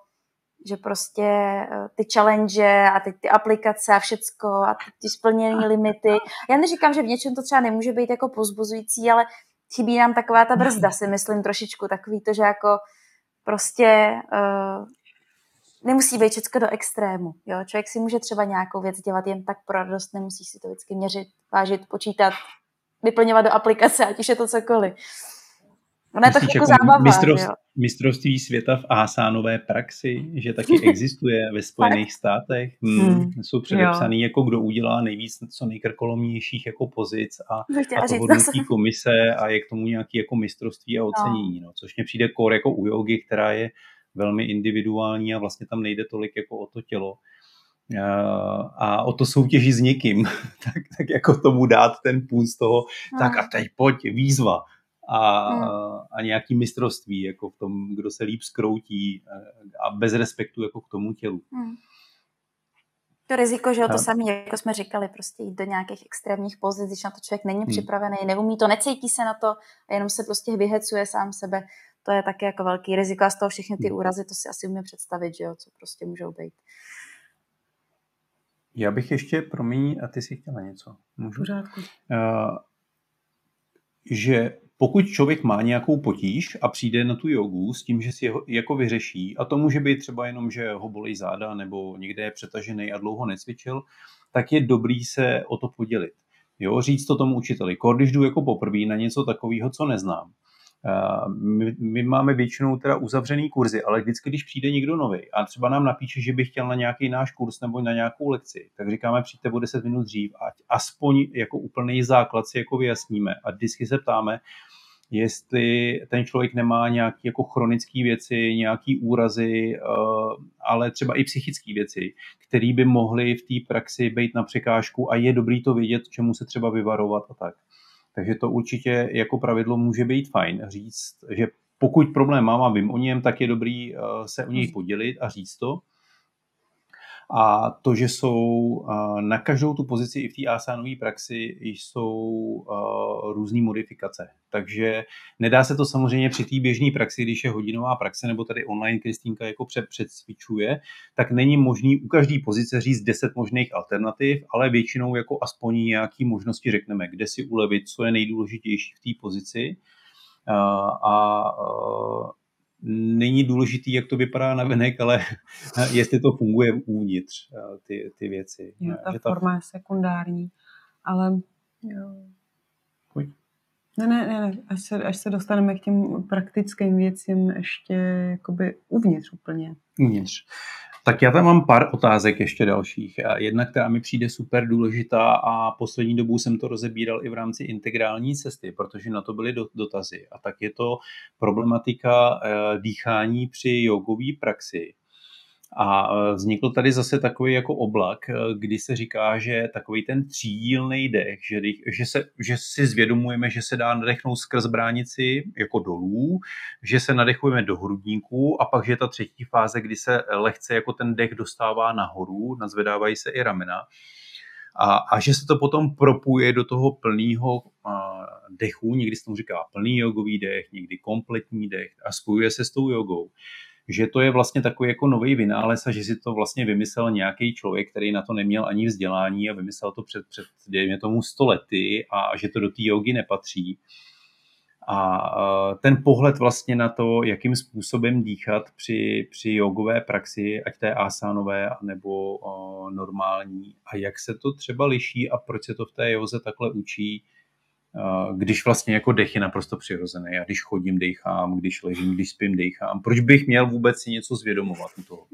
že prostě eh, ty challenge a ty, ty aplikace a všecko a ty, ty splnění limity. Já neříkám, že v něčem to třeba nemůže být jako pozbuzující, ale chybí nám taková ta brzda, si myslím trošičku, takový to, že jako prostě uh, nemusí být všechno do extrému. Jo? Člověk si může třeba nějakou věc dělat jen tak pro radost, nemusí si to vždycky měřit, vážit, počítat, vyplňovat do aplikace, ať už je to cokoliv. Ono je to jako zábava. Mistrov, mistrovství světa v asánové praxi, že taky existuje ve Spojených státech. Hmm, hmm. Jsou předepsaný, jo. jako kdo udělá nejvíc co nejkrkolomnějších jako pozic a, a to hodnotí komise a je k tomu nějaký jako mistrovství a no. ocenění. No. Což mě přijde kor jako u jogy, která je velmi individuální a vlastně tam nejde tolik jako o to tělo a o to soutěží s někým, tak, tak jako tomu dát ten půl z toho, no. tak a teď pojď, výzva a, hmm. a nějaký mistrovství, jako v tom, kdo se líp skroutí a bez respektu jako k tomu tělu. Hmm. To riziko, že jo, to samé, jako jsme říkali, prostě jít do nějakých extrémních pozic, když na to člověk není hmm. připravený, neumí to, necítí se na to a jenom se prostě vyhecuje sám sebe, to je taky jako velký riziko a z toho všechny ty hmm. úrazy, to si asi umím představit, že jo, co prostě můžou být. Já bych ještě, promiň, a ty si chtěla něco. Můžu? Pořádku. Uh, že pokud člověk má nějakou potíž a přijde na tu jogu s tím, že si ho jako vyřeší, a to může být třeba jenom, že ho bolí záda nebo někde je přetažený a dlouho necvičil, tak je dobrý se o to podělit. Jo, říct to tomu učiteli. Když jdu jako poprvé na něco takového, co neznám, my, my máme většinou teda uzavřený kurzy, ale vždycky, když přijde někdo nový a třeba nám napíše, že by chtěl na nějaký náš kurz nebo na nějakou lekci, tak říkáme, přijďte o 10 minut dřív, ať aspoň jako úplný základ si jako vyjasníme a vždycky se ptáme, jestli ten člověk nemá nějaké jako chronické věci, nějaké úrazy, eh, ale třeba i psychické věci, které by mohly v té praxi být na překážku a je dobrý to vědět, čemu se třeba vyvarovat a tak. Takže to určitě jako pravidlo může být fajn říct, že pokud problém mám a vím o něm, tak je dobrý eh, se o něj podělit a říct to. A to, že jsou na každou tu pozici i v té asánové praxi jsou různé modifikace. Takže nedá se to samozřejmě při té běžné praxi, když je hodinová praxe nebo tady online Kristýnka jako před, předcvičuje, tak není možný u každé pozice říct 10 možných alternativ, ale většinou jako aspoň nějaký možnosti řekneme, kde si ulevit, co je nejdůležitější v té pozici. A, a není důležitý, jak to vypadá na venek, ale jestli to funguje uvnitř, eh, ty, ty věci. Jo, ta že forma ta... je sekundární, ale jo. Pojď. Ne, ne, ne, ne. Až, se, až se dostaneme k těm praktickým věcem ještě jakoby uvnitř úplně. Uvnitř. Tak já tam mám pár otázek ještě dalších. Jedna, která mi přijde super důležitá a poslední dobou jsem to rozebíral i v rámci integrální cesty, protože na to byly dotazy. A tak je to problematika eh, dýchání při jogové praxi. A e, vznikl tady zase takový jako oblak, e, kdy se říká, že takový ten třídílný dech, že, že, se, že si zvědomujeme, že se dá nadechnout skrz bránici jako dolů, že se nadechujeme do hrudníku a pak, že je ta třetí fáze, kdy se lehce jako ten dech dostává nahoru, nazvedávají se i ramena. A, a že se to potom propuje do toho plného dechu, někdy se tomu říká plný jogový dech, někdy kompletní dech a spojuje se s tou jogou že to je vlastně takový jako nový vynález a že si to vlastně vymyslel nějaký člověk, který na to neměl ani vzdělání a vymyslel to před, před dejme tomu, sto lety a že to do té jogy nepatří. A ten pohled vlastně na to, jakým způsobem dýchat při, při jogové praxi, ať té asánové nebo normální, a jak se to třeba liší a proč se to v té joze takhle učí, když vlastně jako dech je naprosto přirozený. Já když chodím, dechám, když ležím, když spím, dechám. Proč bych měl vůbec si něco zvědomovat u toho?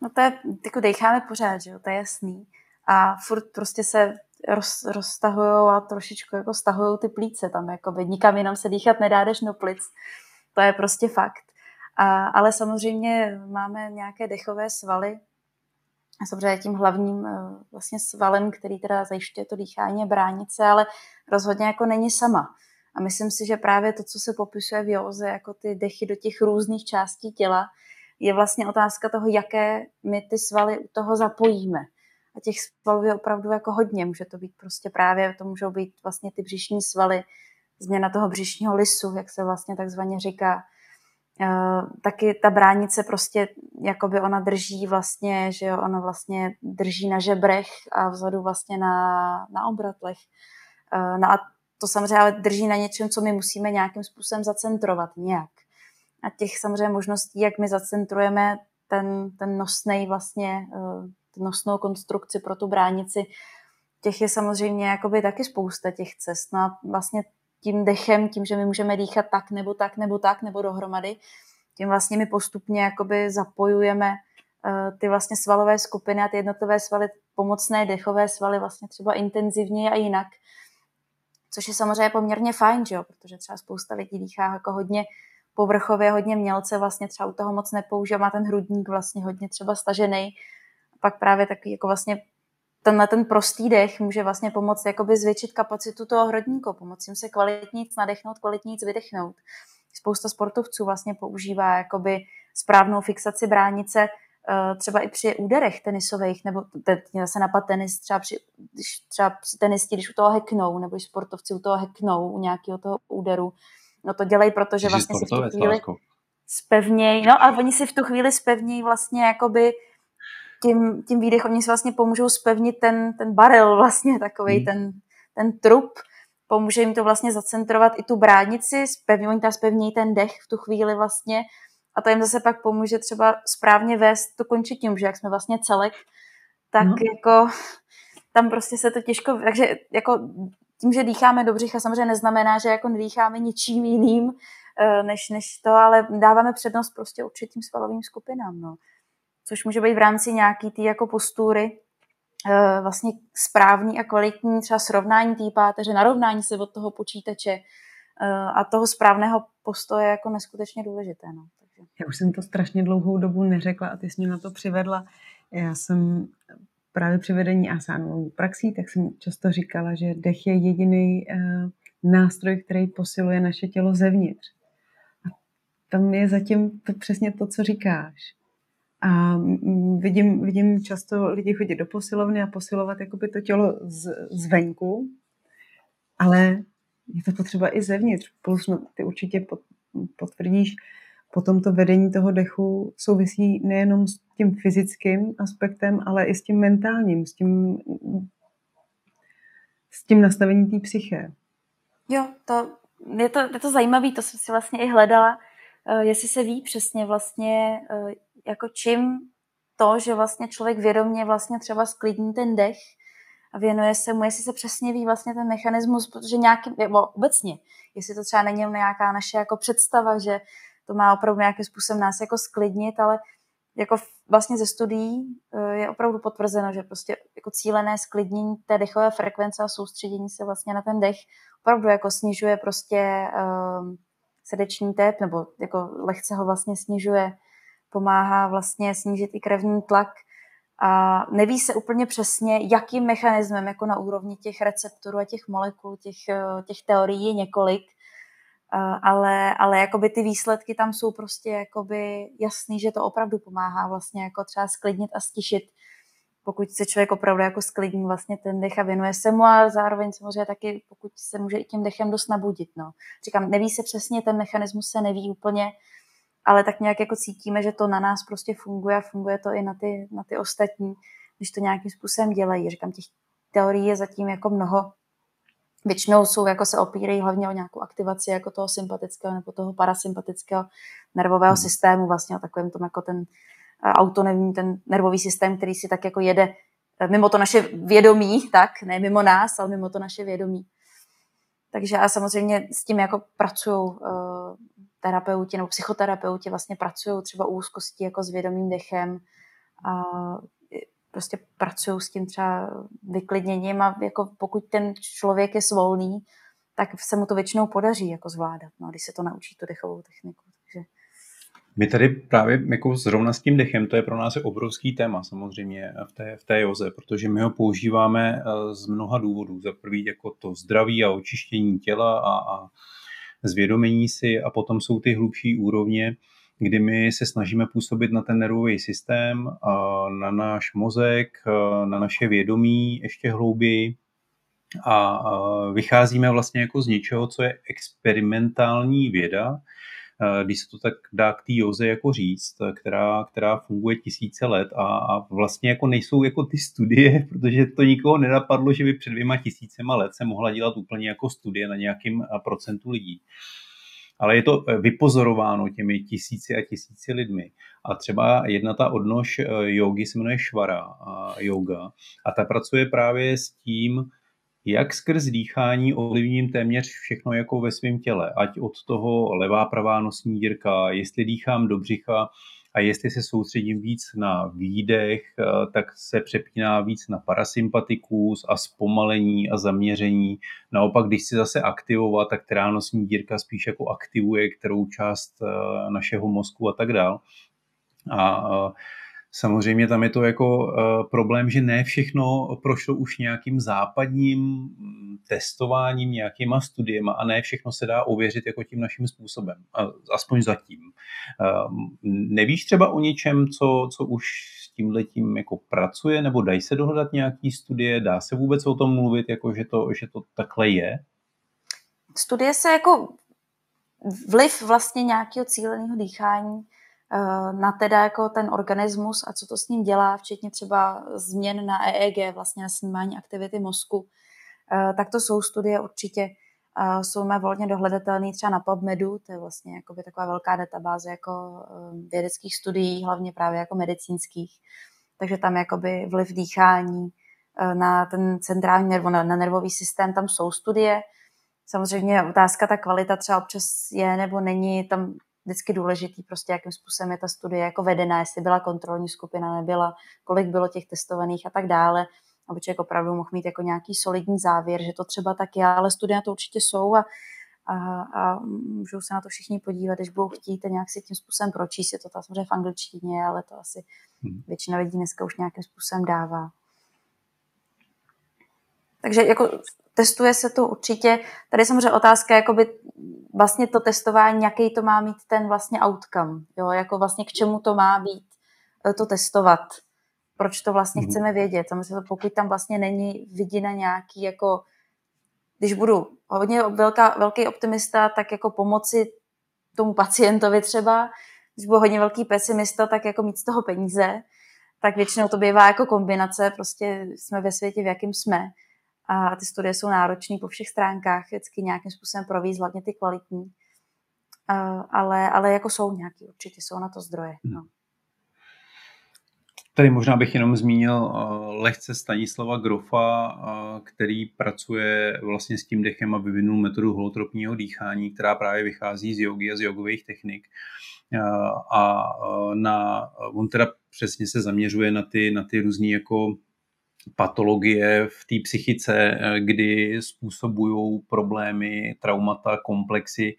No to je, jako decháme pořád, že jo, to je jasný. A furt prostě se roz, roztahují a trošičku jako stahují ty plíce tam, jako by nikam jinam se dýchat nedá, než do plic. To je prostě fakt. A, ale samozřejmě máme nějaké dechové svaly, samozřejmě tím hlavním eh, vlastně svalem, který teda zajišťuje to dýchání je bránice, ale rozhodně jako není sama. A myslím si, že právě to, co se popisuje v józe, jako ty dechy do těch různých částí těla, je vlastně otázka toho, jaké my ty svaly u toho zapojíme. A těch svalů je opravdu jako hodně. Může to být prostě právě, to můžou být vlastně ty břišní svaly, změna toho břišního lisu, jak se vlastně takzvaně říká, taky ta bránice prostě, jakoby ona drží vlastně, že jo, ona vlastně drží na žebrech a vzadu vlastně na, na obratlech. No a to samozřejmě ale drží na něčem, co my musíme nějakým způsobem zacentrovat nějak. A těch samozřejmě možností, jak my zacentrujeme ten, ten nosnej vlastně, uh, nosnou konstrukci pro tu bránici, těch je samozřejmě jakoby taky spousta těch cest. No a vlastně tím dechem, tím, že my můžeme dýchat tak nebo tak nebo tak nebo dohromady, tím vlastně my postupně jakoby zapojujeme uh, ty vlastně svalové skupiny a ty jednotlivé svaly, pomocné dechové svaly vlastně třeba intenzivně a jinak. Což je samozřejmě poměrně fajn, že jo? protože třeba spousta lidí dýchá jako hodně povrchově hodně mělce vlastně třeba u toho moc nepoužívá, má ten hrudník vlastně hodně třeba stažený. Pak právě taky jako vlastně tenhle ten prostý dech může vlastně pomoct jakoby zvětšit kapacitu toho hrudníku, pomoct jim se kvalitníc nadechnout, kvalitníc vydechnout. Spousta sportovců vlastně používá jakoby správnou fixaci bránice eh, třeba i při úderech tenisových, nebo teď zase napad tenis, třeba při, když třeba při tenisti, když u toho heknou, nebo když sportovci u toho heknou, u nějakého toho úderu, no to dělají, protože vlastně si v tu chvíli spevněj, no a oni si v tu chvíli spevnějí vlastně jakoby tím, tím výdechem, oni si vlastně pomůžou spevnit ten, ten barel vlastně, takový hmm. ten, ten trup, pomůže jim to vlastně zacentrovat i tu brádnici, spevní, oni tam spevní ten dech v tu chvíli vlastně a to jim zase pak pomůže třeba správně vést to končetím, že jak jsme vlastně celek, tak no. jako tam prostě se to těžko, takže jako tím, že dýcháme do břicha, samozřejmě neznamená, že jako nedýcháme ničím jiným, eh, než, než to, ale dáváme přednost prostě určitým svalovým skupinám, no. Což může být v rámci nějaký tý jako postury, eh, vlastně správný a kvalitní třeba srovnání té páteře, narovnání se od toho počítače eh, a toho správného postoje jako neskutečně důležité. No. Takže. Já už jsem to strašně dlouhou dobu neřekla a ty jsi mě na to přivedla. Já jsem právě při vedení asánovou praxí, tak jsem často říkala, že dech je jediný uh, nástroj, který posiluje naše tělo zevnitř. A tam je zatím to přesně to, co říkáš. A vidím, vidím často lidi chodit do posilovny a posilovat jakoby to tělo z, zvenku, ale je to potřeba i zevnitř. Plus no, ty určitě potvrdíš, potom to vedení toho dechu souvisí nejenom s tím fyzickým aspektem, ale i s tím mentálním, s tím, s tím nastavením té psyché. Jo, to, je to, je to zajímavé, to jsem si vlastně i hledala, uh, jestli se ví přesně vlastně, uh, jako čím to, že vlastně člověk vědomě vlastně třeba sklidní ten dech a věnuje se mu, jestli se přesně ví vlastně ten mechanismus, protože nějaký, nebo obecně, jestli to třeba není nějaká naše jako představa, že to má opravdu nějakým způsobem nás jako sklidnit, ale jako vlastně ze studií eh, je opravdu potvrzeno, že prostě jako cílené sklidnění té dechové frekvence a soustředění se vlastně na ten dech opravdu jako snižuje prostě um, srdeční tep, nebo jako lehce ho vlastně snižuje, pomáhá vlastně snížit i krevní tlak a neví se úplně přesně, jakým mechanismem jako na úrovni těch receptorů a těch molekul, těch, eh, těch teorií je několik, ale, ale jakoby ty výsledky tam jsou prostě jakoby jasný, že to opravdu pomáhá vlastně jako třeba sklidnit a stišit, pokud se člověk opravdu jako sklidní vlastně ten dech a věnuje se mu a zároveň samozřejmě taky, pokud se může i tím dechem dost nabudit. No. Říkám, neví se přesně, ten mechanismus se neví úplně, ale tak nějak jako cítíme, že to na nás prostě funguje a funguje to i na ty, na ty ostatní, když to nějakým způsobem dělají. Říkám, těch teorií je zatím jako mnoho, většinou jsou, jako se opírají hlavně o nějakou aktivaci jako toho sympatického nebo toho parasympatického nervového systému, vlastně o takovém tom jako ten eh, autonomní, ten nervový systém, který si tak jako jede eh, mimo to naše vědomí, tak, ne mimo nás, ale mimo to naše vědomí. Takže a samozřejmě s tím jako pracují uh, terapeuti nebo psychoterapeuti vlastně pracují třeba úzkosti jako s vědomým dechem a prostě pracují s tím třeba vyklidněním a jako pokud ten člověk je svolný, tak se mu to většinou podaří jako zvládat, no, když se to naučí tu dechovou techniku. Takže... My tady právě jako zrovna s tím dechem, to je pro nás obrovský téma samozřejmě v té, v té joze, protože my ho používáme eh, z mnoha důvodů. Za prvý jako to zdraví a očištění těla a, a zvědomění si a potom jsou ty hlubší úrovně, kdy my se snažíme působit na ten nervový systém, na náš mozek, na naše vědomí ještě hlouběji. A vycházíme vlastně jako z něčeho, co je experimentální věda, když se to tak dá k té joze jako říct, která, která funguje tisíce let a, a vlastně jako nejsou jako ty studie, protože to nikoho nenapadlo, že by před dvěma tisícema let se mohla dělat úplně jako studie na nějakým procentu lidí ale je to eh, vypozorováno těmi tisíci a tisíci lidmi. A třeba jedna ta odnož eh, jogy se jmenuje Švara yoga a ta pracuje právě s tím, jak skrz dýchání ovlivním téměř všechno jako ve svém těle. Ať od toho levá, pravá nosní dírka, jestli dýchám do břicha, a jestli se soustředím víc na výdech, eh, tak se přepíná víc na parasympatikus a zpomalení a zaměření. Naopak, když si zase aktivovat, tak nosní dírka spíš jako aktivuje kterou část eh, našeho mozku a tak dál. A Samozřejmě tam je to jako uh, problém, že ne všechno prošlo už nějakým západním testováním, nějakýma studiema a ne všechno se dá ověřit jako tím naším způsobem, aspoň zatím. Uh, nevíš třeba o něčem, co, co už s tímhle tím jako pracuje, nebo dají se dohledat nějaký studie, dá se vůbec o tom mluvit, jako že to, že to takhle je? Studie se jako vliv vlastně nějakého cíleného dýchání Eh, na teda jako ten organismus a co to s ním dělá, včetně třeba změn na EEG, vlastně na snímání aktivity mozku, eh, tak to jsou studie určitě, jsou mé volně dohledatelné třeba na PubMedu, to je vlastně taková velká databáze jako eh, vědeckých studií, hlavně právě jako medicínských. Takže tam jakoby vliv dýchání na ten centrální nervo, na nervový systém, tam jsou studie. Samozřejmě otázka, ta kvalita třeba občas je nebo není, tam vždycky důležitý, prostě jakým způsobem je ta studie jako vedená, jestli byla kontrolní skupina, nebyla, kolik bylo těch testovaných a tak dále, aby člověk opravdu mohl mít jako nějaký solidní závěr, že to třeba tak je, ale studie na to určitě jsou a, a, a můžou se na to všichni podívat, když budou chtít a nějak si tím způsobem pročíst, je to tam samozřejmě v angličtině, ale to asi hmm. většina lidí dneska už nějakým způsobem dává. Takže jako testuje se to určitě. Tady je samozřejmě otázka, jakoby vlastně to testování, jaký to má mít ten vlastně outcome, jo, jako vlastně k čemu to má být eh, to testovat, proč to vlastně mm. chceme vědět. Samozřejmě, pokud tam vlastně není vidina nějaký jako, když budu hodně velká, velký optimista, tak jako pomoci tomu pacientovi třeba, když budu hodně velký pesimista, tak jako mít z toho peníze, tak většinou to bývá jako kombinace, prostě jsme ve světě, v jakém jsme a ty studie jsou náročné po všech stránkách, vždycky nějakým způsobem províz, hlavně ty kvalitní. Ale, ale jako jsou nějaký, určitě jsou na to zdroje. Hmm. No. Tady možná bych jenom zmínil uh, lehce Stanislava Grofa, uh, který pracuje vlastně s tím dechem a vyvinul metodu holotropního dýchání, která právě vychází z jogy a z jogových technik. Uh, a na, on teda přesně se zaměřuje na ty, na ty různé jako patologie v té psychice, eh, kdy způsobují problémy, traumata, komplexy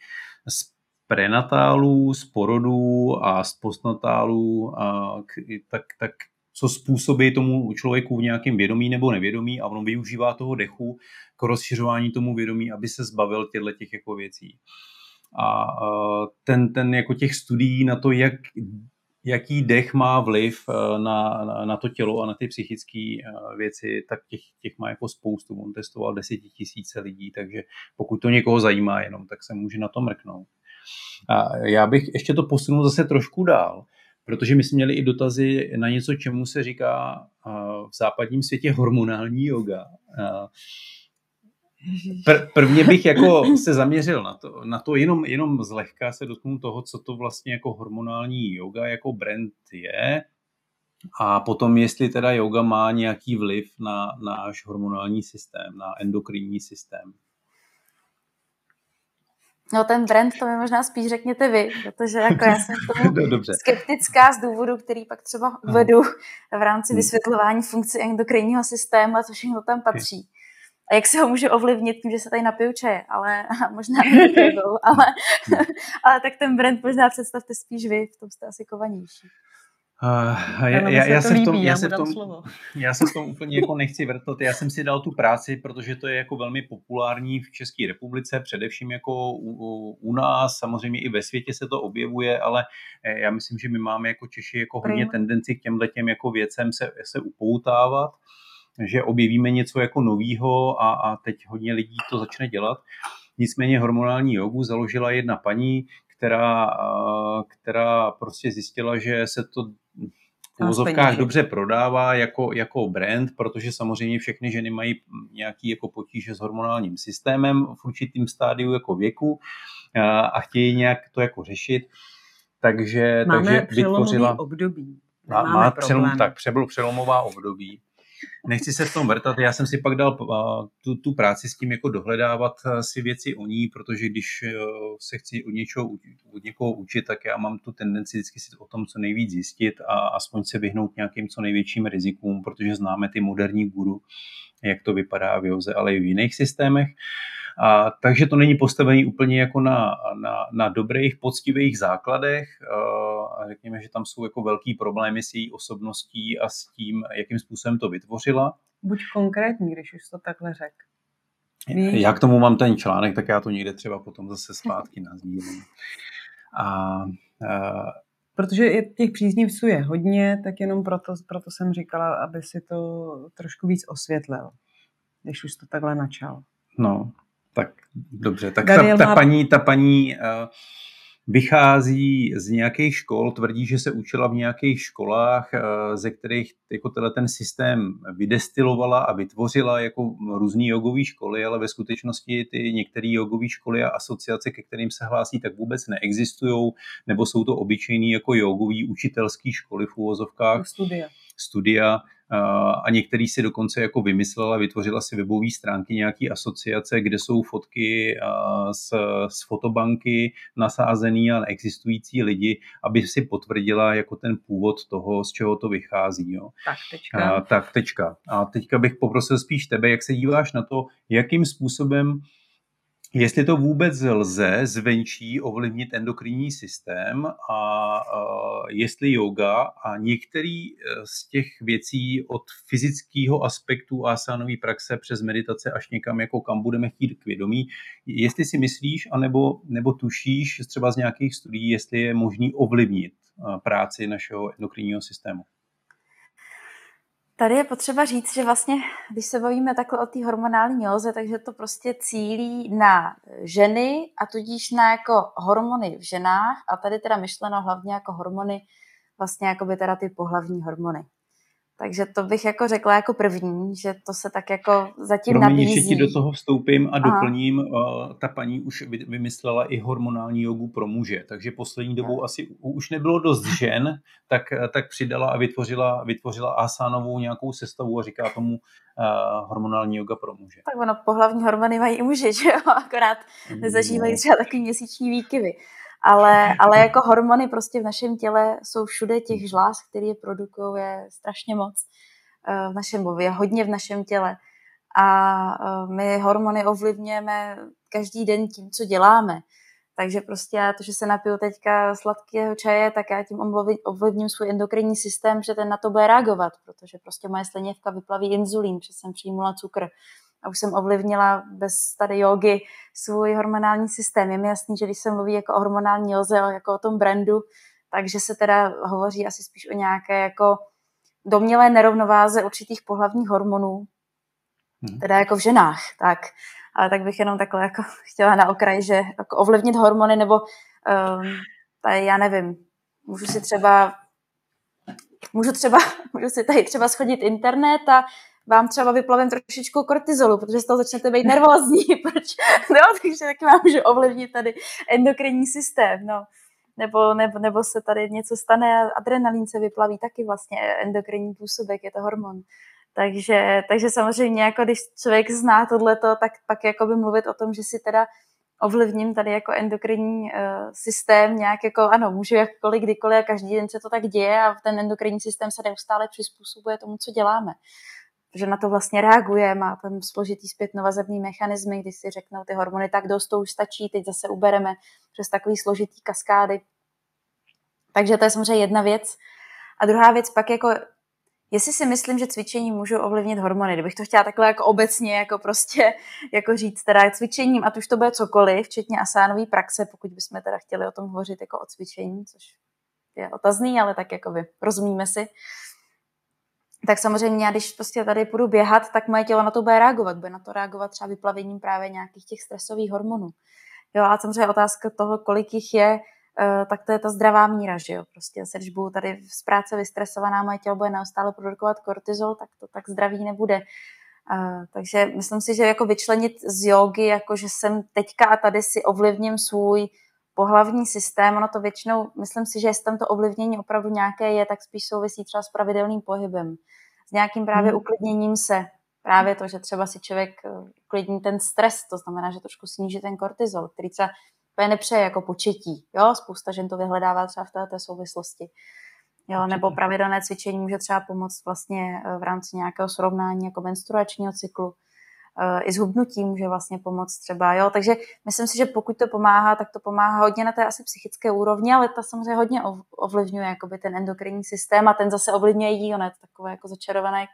z prenatálů, z porodů a z postnatálů, a tak, tak co způsobí tomu člověku v nějakém vědomí nebo nevědomí a on využívá toho dechu k rozšiřování tomu vědomí, aby se zbavil těchto těch jako věcí. A eh, ten, ten jako těch studií na to, jak jaký dech má vliv eh, na, na, na to tělo a na ty psychické eh, věci, tak těch, těch má jako spoustu. On testoval desetitisíce lidí, takže pokud to někoho zajímá jenom, tak se může na to mrknout. A já bych ještě to posunul zase trošku dál, protože my jsme měli i dotazy na něco, čemu se říká eh, v západním světě hormonální yoga. Pr- prvně bych jako se zaměřil na to, na to jenom, jenom zlehka se dotknu toho, co to vlastně jako hormonální yoga jako brand je a potom jestli teda yoga má nějaký vliv na náš hormonální systém, na endokrinní systém. No ten brand, to mi možná spíš řekněte vy, protože jako já jsem tomu Dobře. skeptická z důvodu, který pak třeba vedu v rámci hmm. vysvětlování funkcí endokrinního systému a co všechno tam patří a jak se ho může ovlivnit tím, že se tady napiju čaje, ale možná nepiju, ale, ale tak ten brand možná představte spíš vy, v tom jste asi kovanější. Uh, já, já, já, se v tom, já, se v tom, já se v tom úplně jako nechci vrtat. Já jsem si dal tu práci, protože to je jako velmi populární v České republice, především jako u, u nás, samozřejmě i ve světě se to objevuje, ale eh, já myslím, že my máme jako Češi jako hodně tendenci k těmhle těm jako věcem se, se upoutávat že objevíme něco jako novýho a, a teď hodně lidí to začne dělat. Nicméně hormonální jogu založila jedna paní, která, která prostě zjistila, že se to v uvozovkách dobře prodává jako, jako brand, protože samozřejmě všechny ženy mají nějaký jako potíže s hormonálním systémem v určitým stádiu jako věku a chtějí nějak to jako řešit. Takže, Máme takže vytvořila... období. Má, má přelom, tak přebyl přelomová období. Nechci se v tom vrtat. Já jsem si pak dal tu, tu práci s tím jako dohledávat si věci o ní, protože když se chci od něčeho, od někoho učit, tak já mám tu tendenci vždycky si o tom co nejvíc zjistit a aspoň se vyhnout nějakým co největším rizikům, protože známe ty moderní guru, jak to vypadá v Joze, ale i v jiných systémech. A, takže to není postavený úplně jako na, na, na dobrých, poctivých základech. A řekněme, že tam jsou jako velký problémy s její osobností a s tím, jakým způsobem to vytvořila. Buď konkrétní, když už to takhle řek. Já k tomu mám ten článek, tak já to někde třeba potom zase zpátky nazdílím. A, a Protože těch příznivců je hodně, tak jenom proto, proto jsem říkala, aby si to trošku víc osvětlil, když už to takhle načal. No, tak dobře. Tak ta, ta, paní, ta paní uh, vychází z nějakých škol, tvrdí, že se učila v nějakých školách, uh, ze kterých jako tenhle ten systém vydestilovala a vytvořila jako různé jogové školy, ale ve skutečnosti ty některé jogové školy a asociace, ke kterým se hlásí, tak vůbec neexistují, nebo jsou to obyčejné jako jogové učitelské školy v úvozovkách. Studia. Studia, a některý si dokonce jako vymyslela, vytvořila si webové stránky nějaký asociace, kde jsou fotky z, z fotobanky nasázený a existující lidi, aby si potvrdila jako ten původ toho, z čeho to vychází. Jo. Tak, tečka. A, tak, tečka. A teďka bych poprosil spíš tebe, jak se díváš na to, jakým způsobem jestli to vůbec lze zvenčí ovlivnit endokrinní systém a jestli yoga a některý e, z těch věcí od fyzického aspektu asánové praxe přes meditace až někam, jako kam budeme chtít k vědomí, jestli si myslíš, anebo, nebo tušíš třeba z nějakých studií, jestli je možný ovlivnit e, práci našeho endokrinního systému. Tady je potřeba říct, že vlastně, když se bavíme takhle o té hormonální józe, takže to prostě cílí na ženy a tudíž na jako hormony v ženách a tady teda myšleno hlavně jako hormony, vlastně jako by teda ty pohlavní hormony. Takže to bych jako řekla jako první, že to se tak jako zatím Promiň, nabízí. Že ti do toho vstoupím a doplním. Aha. Ta paní už vymyslela i hormonální jogu pro muže, takže poslední dobou asi už nebylo dost žen, tak, tak přidala a vytvořila, vytvořila asánovou nějakou sestavu a říká tomu uh, hormonální yoga pro muže. Tak ono, pohlavní hormony mají i muži, že jo? Akorát nezažívají no. třeba takový měsíční výkyvy ale, ale jako hormony prostě v našem těle jsou všude těch žláz, které je produkují, je strašně moc eh, v našem je hodně v našem těle. A eh, my hormony ovlivňujeme každý den tím, co děláme. Takže prostě já to, že se napiju teďka sladkého čaje, tak já tím ovlivním svůj endokrinní systém, že ten na to bude reagovat, protože prostě moje sliněvka vyplaví inzulín, že jsem přijmula cukr a už jsem ovlivnila bez tady jogy svůj hormonální systém. Je mi jasný, že když se mluví jako o hormonální joze, jako o tom brandu, takže se teda hovoří asi spíš o nějaké jako domělé nerovnováze určitých pohlavních hormonů, hmm. teda jako v ženách, tak. Ale tak bych jenom takhle jako chtěla na okraj, že jako ovlivnit hormony, nebo um, tady já nevím, můžu si třeba můžu třeba, můžu si tady třeba schodit internet a vám třeba vyplavím trošičku kortizolu, protože z toho začnete být nervózní, proč, no, takže taky vám může ovlivnit tady endokrinní systém, no. Nebo, nebo, nebo se tady něco stane a adrenalin se vyplaví taky vlastně endokrinní působek, je to hormon. Takže, takže samozřejmě, jako když člověk zná tohleto, tak pak jakoby mluvit o tom, že si teda ovlivním tady jako endokrinní uh, systém nějak jako, ano, můžu jakkoliv, kdykoliv a každý den se to tak děje a ten endokrinní systém se neustále přizpůsobuje tomu, co děláme že na to vlastně reaguje, má tam složitý zpětnovazební mechanismy, kdy si řeknou ty hormony, tak dost to už stačí, teď zase ubereme přes takový složitý kaskády. Takže to je samozřejmě jedna věc. A druhá věc pak jako, jestli si myslím, že cvičení můžou ovlivnit hormony, kdybych to chtěla takhle jako obecně jako prostě jako říct teda cvičením, a už to bude cokoliv, včetně asánové praxe, pokud bychom teda chtěli o tom hovořit jako o cvičení, což je otazný, ale tak jako vy rozumíme si, tak samozřejmě já, když prostě tady půjdu běhat, tak moje tělo na to bude reagovat. Bude na to reagovat třeba vyplavením právě nějakých těch stresových hormonů. Jo, a samozřejmě otázka toho, kolik jich je, eh, tak to je ta zdravá míra, že jo. Prostě se, když budu tady z práce vystresovaná, moje tělo bude neustále produkovat kortizol, tak to tak zdravý nebude. Uh, takže myslím si, že jako vyčlenit z jogy, jako že jsem teďka a tady si ovlivním svůj pohlavní systém, ono to většinou, myslím si, že jestli tam to ovlivnění opravdu nějaké je, tak spíš souvisí třeba s pravidelným pohybem. s nějakým právě hmm. uklidněním se. Právě to, že třeba si člověk eh, uklidní ten stres, to znamená, že trošku sníží ten kortizol, který třeba úplně nepřeje jako početí. Jo? Spousta žen to vyhledává třeba v této souvislosti. Jo, nebo pravidelné cvičení může třeba pomoct vlastně eh, v rámci nějakého srovnání jako menstruačního cyklu. Eh, I zhubnutí může vlastně pomoct třeba. Jo? Takže myslím si, že pokud to pomáhá, tak to pomáhá hodně na té asi psychické úrovni, ale ta samozřejmě hodně ovlivňuje jakoby ten endokrinní systém a ten zase ovlivňuje jí, ono je to takové jako začarované,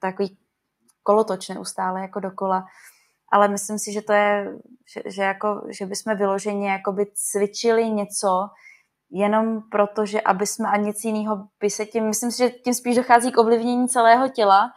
takový kolotoč neustále jako dokola. Ale myslím si, že to je, že, že, jako, že bychom vyloženě jakoby cvičili něco, jenom proto, že aby jsme a nic jiného by se tím, myslím si, že tím spíš dochází k ovlivnění celého těla,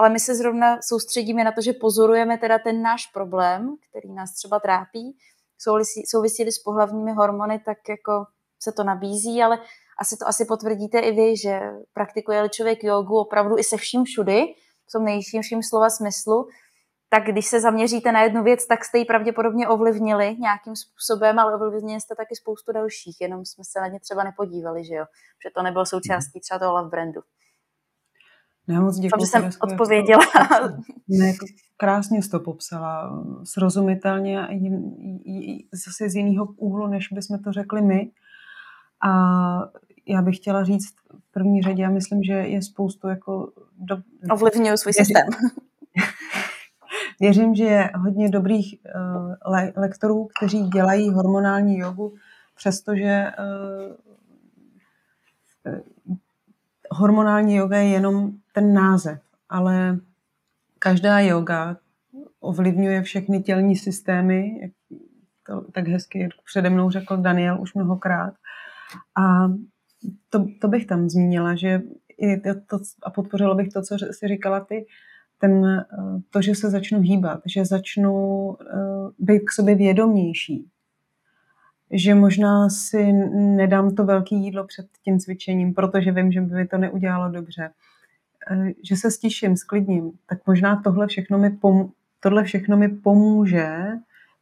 ale my se zrovna soustředíme na to, že pozorujeme teda ten náš problém, který nás třeba trápí, souvisí, souvisí s pohlavními hormony, tak jako se to nabízí, ale asi to asi potvrdíte i vy, že praktikuje člověk jogu opravdu i se vším všudy, v tom nejširším slova smyslu, tak když se zaměříte na jednu věc, tak jste ji pravděpodobně ovlivnili nějakým způsobem, ale ovlivnili jste taky spoustu dalších, jenom jsme se na ně třeba nepodívali, že jo, že to nebylo součástí třeba toho love brandu. Ne, moc děkuji. že jsem odpověděla. Ne, jako krásně jsi to popsala, srozumitelně a zase z jiného úhlu, než bychom to řekli my. A já bych chtěla říct v první řadě, já myslím, že je spoustu jako... Do... Ovlivňuju svůj systém. Věřím, že je hodně dobrých uh, le- lektorů, kteří dělají hormonální jogu, přestože uh, hormonální yoga je jenom ten název, ale každá yoga ovlivňuje všechny tělní systémy, jak to tak hezky přede mnou řekl Daniel už mnohokrát. A to, to bych tam zmínila, že i to, a podpořila bych to, co jsi říkala ty, ten, to, že se začnu hýbat, že začnu uh, být k sobě vědomější, že možná si nedám to velké jídlo před tím cvičením, protože vím, že by mi to neudělalo dobře, eh, že se stiším, sklidním, tak možná tohle všechno mi, pom- tohle všechno mi pomůže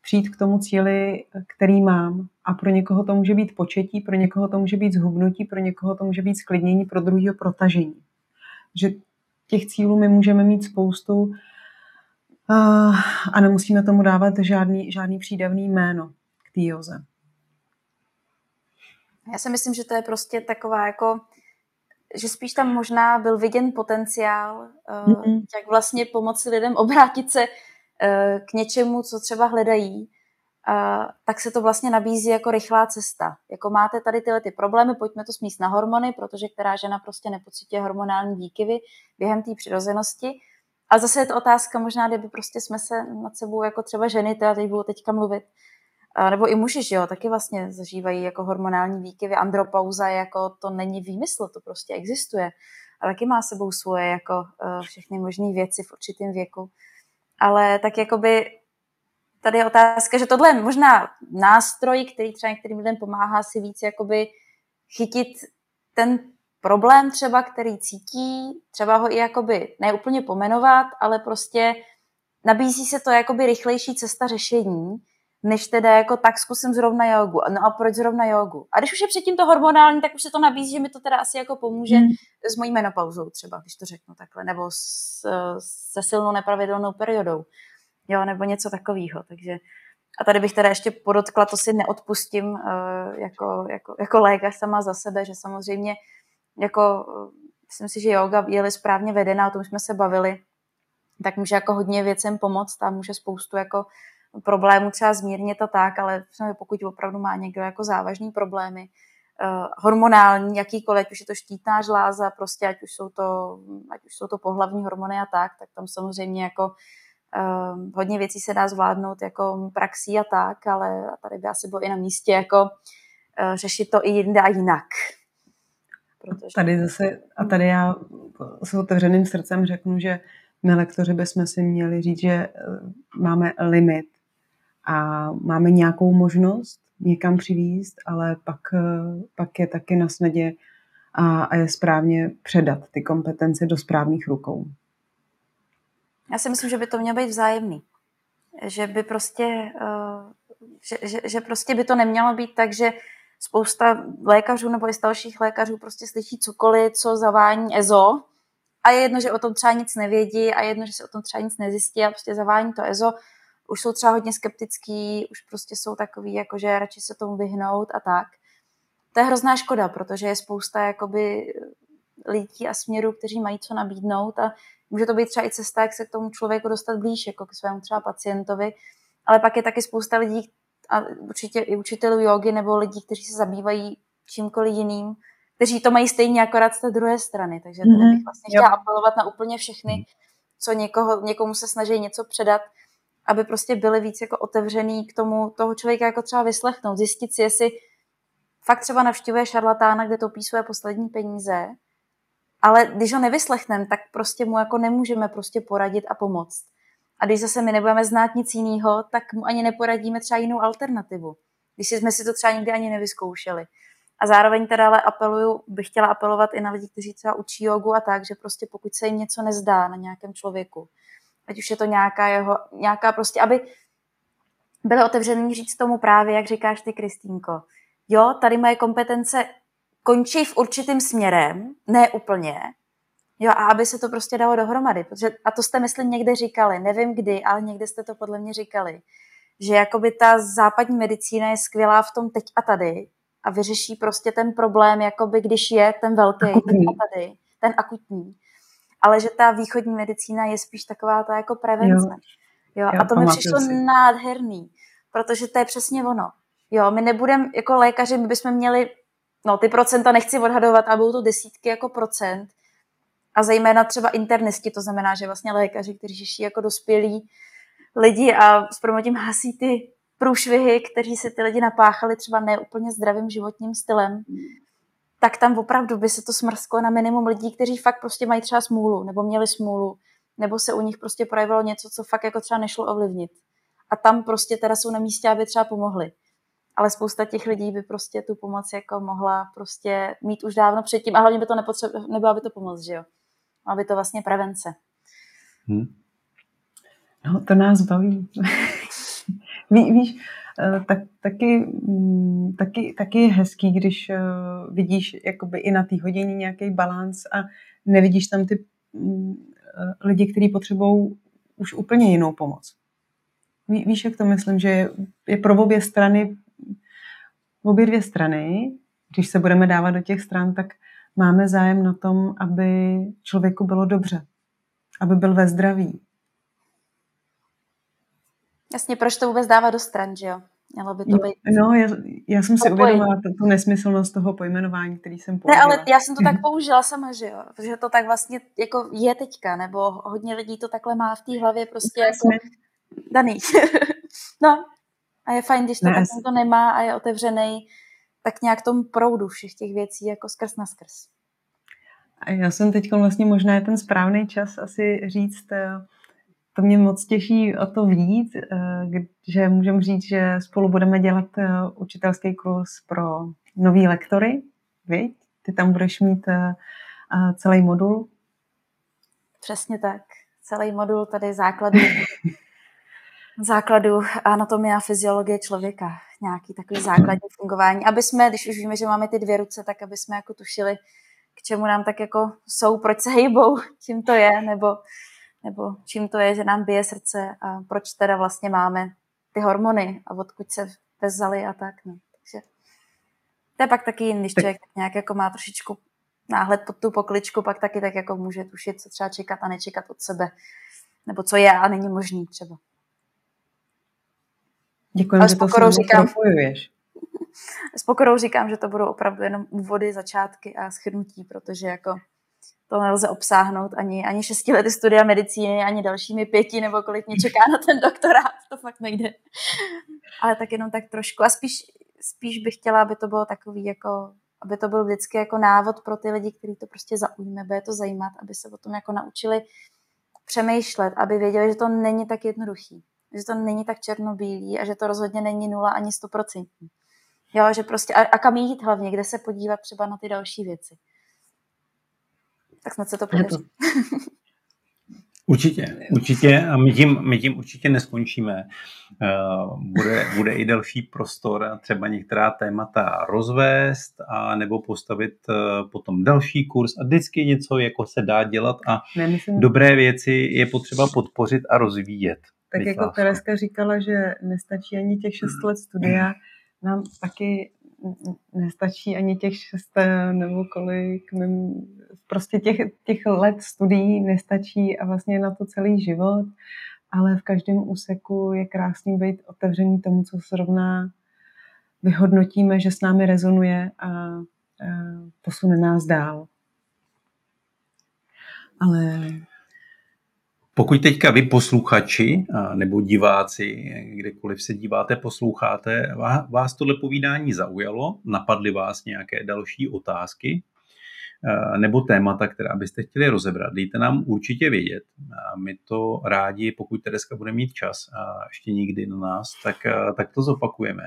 přijít k tomu cíli, který mám. A pro někoho to může být početí, pro někoho to může být zhubnutí, pro někoho to může být sklidnění, pro druhého protažení. Že těch cílů my můžeme mít spoustu eh, a nemusíme tomu dávat žádný, žádný přídavný jméno k té joze. Já si myslím, že to je prostě taková jako, že spíš tam možná byl viděn potenciál, mm-hmm. jak vlastně pomoci lidem obrátit se eh, k něčemu, co třeba hledají, tak se to vlastně nabízí jako rychlá cesta. Jako máte tady tyhle ty problémy, pojďme to smíst na hormony, protože která žena prostě nepocituje hormonální výkyvy během té přirozenosti. A zase je to otázka možná, kdyby prostě jsme se nad sebou jako třeba ženy, teda teď budu teďka mluvit, nebo i muži, že jo, taky vlastně zažívají jako hormonální výkyvy, andropauza, jako to není výmysl, to prostě existuje. A taky má sebou svoje jako uh, všechny možné věci v určitém věku. Ale tak jakoby tady je otázka, že tohle je možná nástroj, který třeba některým lidem pomáhá si víc jakoby chytit ten problém třeba, který cítí, třeba ho i jakoby neúplně pomenovat, ale prostě nabízí se to jakoby rychlejší cesta řešení, než teda jako tak zkusím zrovna jogu. No a proč zrovna jogu? A když už je předtím to hormonální, tak už se to nabízí, že mi to teda asi jako pomůže hmm. s mojí menopauzou třeba, když to řeknu takhle, nebo s, se silnou nepravidelnou periodou, jo, nebo něco takového. Takže a tady bych teda ještě podotkla, to si neodpustím uh, jako, jako, jako lékař sama za sebe, že samozřejmě jako, myslím si, že yoga je správně vedená, o tom jsme se bavili, tak může jako hodně věcem pomoct a může spoustu jako problémů třeba zmírnit a tak, ale pokud opravdu má někdo jako závažný problémy, uh, hormonální, jakýkoliv, ať už je to štítná žláza, prostě ať už jsou to, ať už jsou to pohlavní hormony a tak, tak tam samozřejmě jako uh, hodně věcí se dá zvládnout jako praxí a tak, ale tady by asi bylo i na místě jako uh, řešit to i jinde a jinak. Protože... Tady zase, a tady já s otevřeným srdcem řeknu, že my lektoři bychom si měli říct, že máme limit a máme nějakou možnost někam přivízt, ale pak, eh, pak je taky na snadě a, a je správně předat ty kompetence do správných rukou. Já si myslím, že by to mělo být vzájemný. Že by prostě, uh, že, že, že prostě by to nemělo být tak, že spousta lékařů nebo i z dalších lékařů prostě slyší cokoliv, co zavání EZO a je jedno, že o tom třeba nic nevědí a je jedno, že se o tom třeba nic nezjistí a prostě zavání to EZO, už jsou třeba hodně skeptický, už prostě jsou takový, jako že radši se tomu vyhnout a tak. To je hrozná škoda, protože je spousta jakoby lidí a směrů, kteří mají co nabídnout a může to být třeba i cesta, jak se k tomu člověku dostat blíž, jako k svému třeba pacientovi, ale pak je taky spousta lidí, a určitě i učitelů jogy nebo lidí, kteří se zabývají čímkoliv jiným, kteří to mají stejně akorát z té druhé strany. Takže tady mhm. bych vlastně chtěla apelovat na úplně všechny, co někoho, někomu se snaží něco předat, aby prostě byli víc jako otevřený k tomu toho člověka jako třeba vyslechnout, zjistit si, jestli fakt třeba navštěvuje šarlatána, kde topí své poslední peníze, ale když ho nevyslechneme, tak prostě mu jako nemůžeme prostě poradit a pomoct. A když zase my nebudeme znát nic jiného, tak mu ani neporadíme třeba jinou alternativu. Když jsme si to třeba nikdy ani nevyzkoušeli. A zároveň teda ale apeluju, bych chtěla apelovat i na lidi, kteří třeba učí jogu a tak, že prostě pokud se jim něco nezdá na nějakém člověku, ať už je to nějaká jeho, nějaká prostě, aby byly otevřený říct tomu právě, jak říkáš ty, Kristýnko. Jo, tady moje kompetence končí v určitým směrem, ne úplně, jo, a aby se to prostě dalo dohromady, protože, a to jste, myslím, někde říkali, nevím kdy, ale někde jste to podle mě říkali, že jakoby ta západní medicína je skvělá v tom teď a tady a vyřeší prostě ten problém, jakoby když je ten velký akutní. tady, ten akutní, ale že ta východní medicína je spíš taková ta jako prevence. Jo, jo, a to mi přišlo si. nádherný, protože to je přesně ono. Jo, my nebudeme, jako lékaři, my bychom měli no ty procenta nechci odhadovat, ale budou to desítky jako procent. A zejména třeba internisti, to znamená, že vlastně lékaři, kteří žijí jako dospělí lidi a s promotím hasí ty průšvihy, kteří si ty lidi napáchali třeba neúplně zdravým životním stylem, tak tam opravdu by se to smrsklo na minimum lidí, kteří fakt prostě mají třeba smůlu, nebo měli smůlu, nebo se u nich prostě projevilo něco, co fakt jako třeba nešlo ovlivnit. A tam prostě teda jsou na místě, aby třeba pomohli ale spousta těch lidí by prostě tu pomoc jako mohla prostě mít už dávno předtím a hlavně by to nepotřeba, nebyla by to pomoc, že jo. Aby to vlastně prevence. Hmm. No, to nás baví. Ví, víš, tak, taky, mm, taky, taky je hezký, když eh, vidíš jakoby i na té hodině nějaký balans a nevidíš tam ty mm, eh, lidi, kteří potřebují už úplně jinou pomoc. Ví, víš, jak to myslím, že je pro obě strany obě dvě strany, když se budeme dávat do těch stran, tak máme zájem na tom, aby člověku bylo dobře, aby byl ve zdraví. Jasně, proč to vůbec dávat do stran, že jo? Mělo by to být... No, já, já jsem si uvědomila tu, tu nesmyslnost toho pojmenování, který jsem použila. Ne, ale já jsem to tak použila sama, že jo? Protože to tak vlastně jako je teďka, nebo hodně lidí to takhle má v té hlavě prostě jako daný. no, a je fajn, když to ne, to nemá a je otevřený tak nějak tomu proudu všech těch věcí jako skrz na skrz. A já jsem teď vlastně možná je ten správný čas asi říct, eh, to mě moc těší o to víc, eh, že můžeme říct, že spolu budeme dělat eh, učitelský kurz pro nový lektory, viď? Ty tam budeš mít celý modul. Přesně tak. Celý modul tady základu základu anatomie a fyziologie člověka, nějaký takový základní fungování, aby jsme, když už víme, že máme ty dvě ruce, tak aby jsme jako tušili, k čemu nám tak jako jsou, proč se hejbou, čím to je, nebo, nebo čím to je, že nám bije srdce a proč teda vlastně máme ty hormony a odkud se vezali a tak. No. Takže to je pak taky když člověk tak nějak jako má trošičku náhled pod tu pokličku, pak taky tak jako může tušit, co třeba čekat a nečekat od sebe. Nebo co je a není možný třeba. Děkuji, že to pokorou říkám, propojuješ. S pokorou říkám, že to budou opravdu jenom úvody, začátky a schrnutí, protože jako to nelze obsáhnout ani, ani šesti lety studia medicíny, ani dalšími pěti, nebo kolik mě čeká na ten doktorát, to fakt nejde. Ale tak jenom tak trošku. A spíš, spíš bych chtěla, aby to bylo takový jako, aby to byl vždycky jako návod pro ty lidi, kteří to prostě zaujme, bude to zajímat, aby se o tom jako naučili přemýšlet, aby věděli, že to není tak jednoduchý že to není tak černobílý a že to rozhodně není nula ani stoprocentní. Jo, že prostě, a, a kam jít hlavně, kde se podívat třeba na ty další věci. Tak snad se to podaří. Určitě, určitě a my tím, my tím určitě neskončíme. Uh, bude, bude i další prostor třeba některá témata rozvést a nebo postavit uh, potom další kurz a vždycky něco jako se dá dělat a Nemyslím... dobré věci je potřeba podpořit a rozvíjet. Tak jako Tereska říkala, že nestačí ani těch šest let studia, nám taky nestačí ani těch šest nebo kolik, prostě těch, těch let studií nestačí a vlastně na to celý život, ale v každém úseku je krásný být otevřený tomu, co zrovna vyhodnotíme, že s námi rezonuje a, a posune nás dál. Ale pokud teďka vy posluchači nebo diváci, kdekoliv se díváte, posloucháte, vás tohle povídání zaujalo, napadly vás nějaké další otázky nebo témata, která byste chtěli rozebrat, dejte nám určitě vědět. My to rádi, pokud Tereska bude mít čas a ještě nikdy na nás, tak, tak to zopakujeme.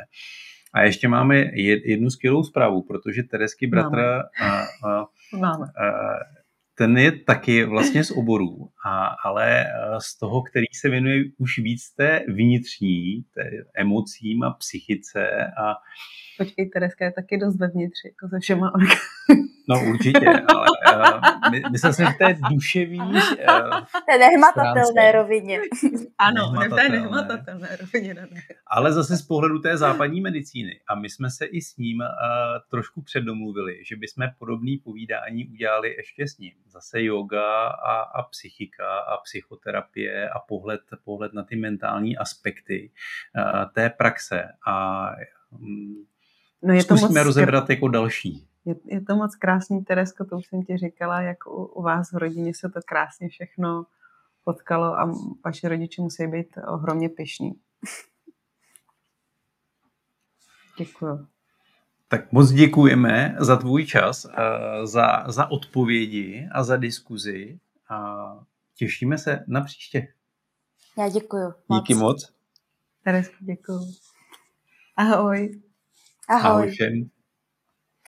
A ještě máme jednu skvělou zprávu, protože Teresky bratr máme. A, a, máme. A, ten je taky vlastně z oborů, a, ale eh, z toho, který se věnuje už víc té vnitřní, té emocím a psychice a Počkej, Tereska je taky dost vevnitř, jako se všema. No určitě, ale uh, my, myslím si, že to je duševní... Uh, té nehmatatelné rovině. Ano, v té nehmatatelné rovině. Ne. Ale zase z pohledu té západní medicíny. A my jsme se i s ním uh, trošku předdomluvili, že bychom podobné povídání udělali ještě s ním. Zase yoga a, a psychika a psychoterapie a pohled, pohled na ty mentální aspekty uh, té praxe. A um, No je Zkusíme to moc rozebrat jako další. Je, je to moc krásný, Teresko, to už jsem ti říkala, jak u, u vás v rodině se to krásně všechno potkalo a vaši rodiče musí být ohromně pišní. Děkuji. Tak moc děkujeme za tvůj čas, eh, za, za odpovědi a za diskuzi a těšíme se na příště. Já děkuji. Díky moc. Teresko, děkuji. Ahoj. Ahoj. Ahoj všem.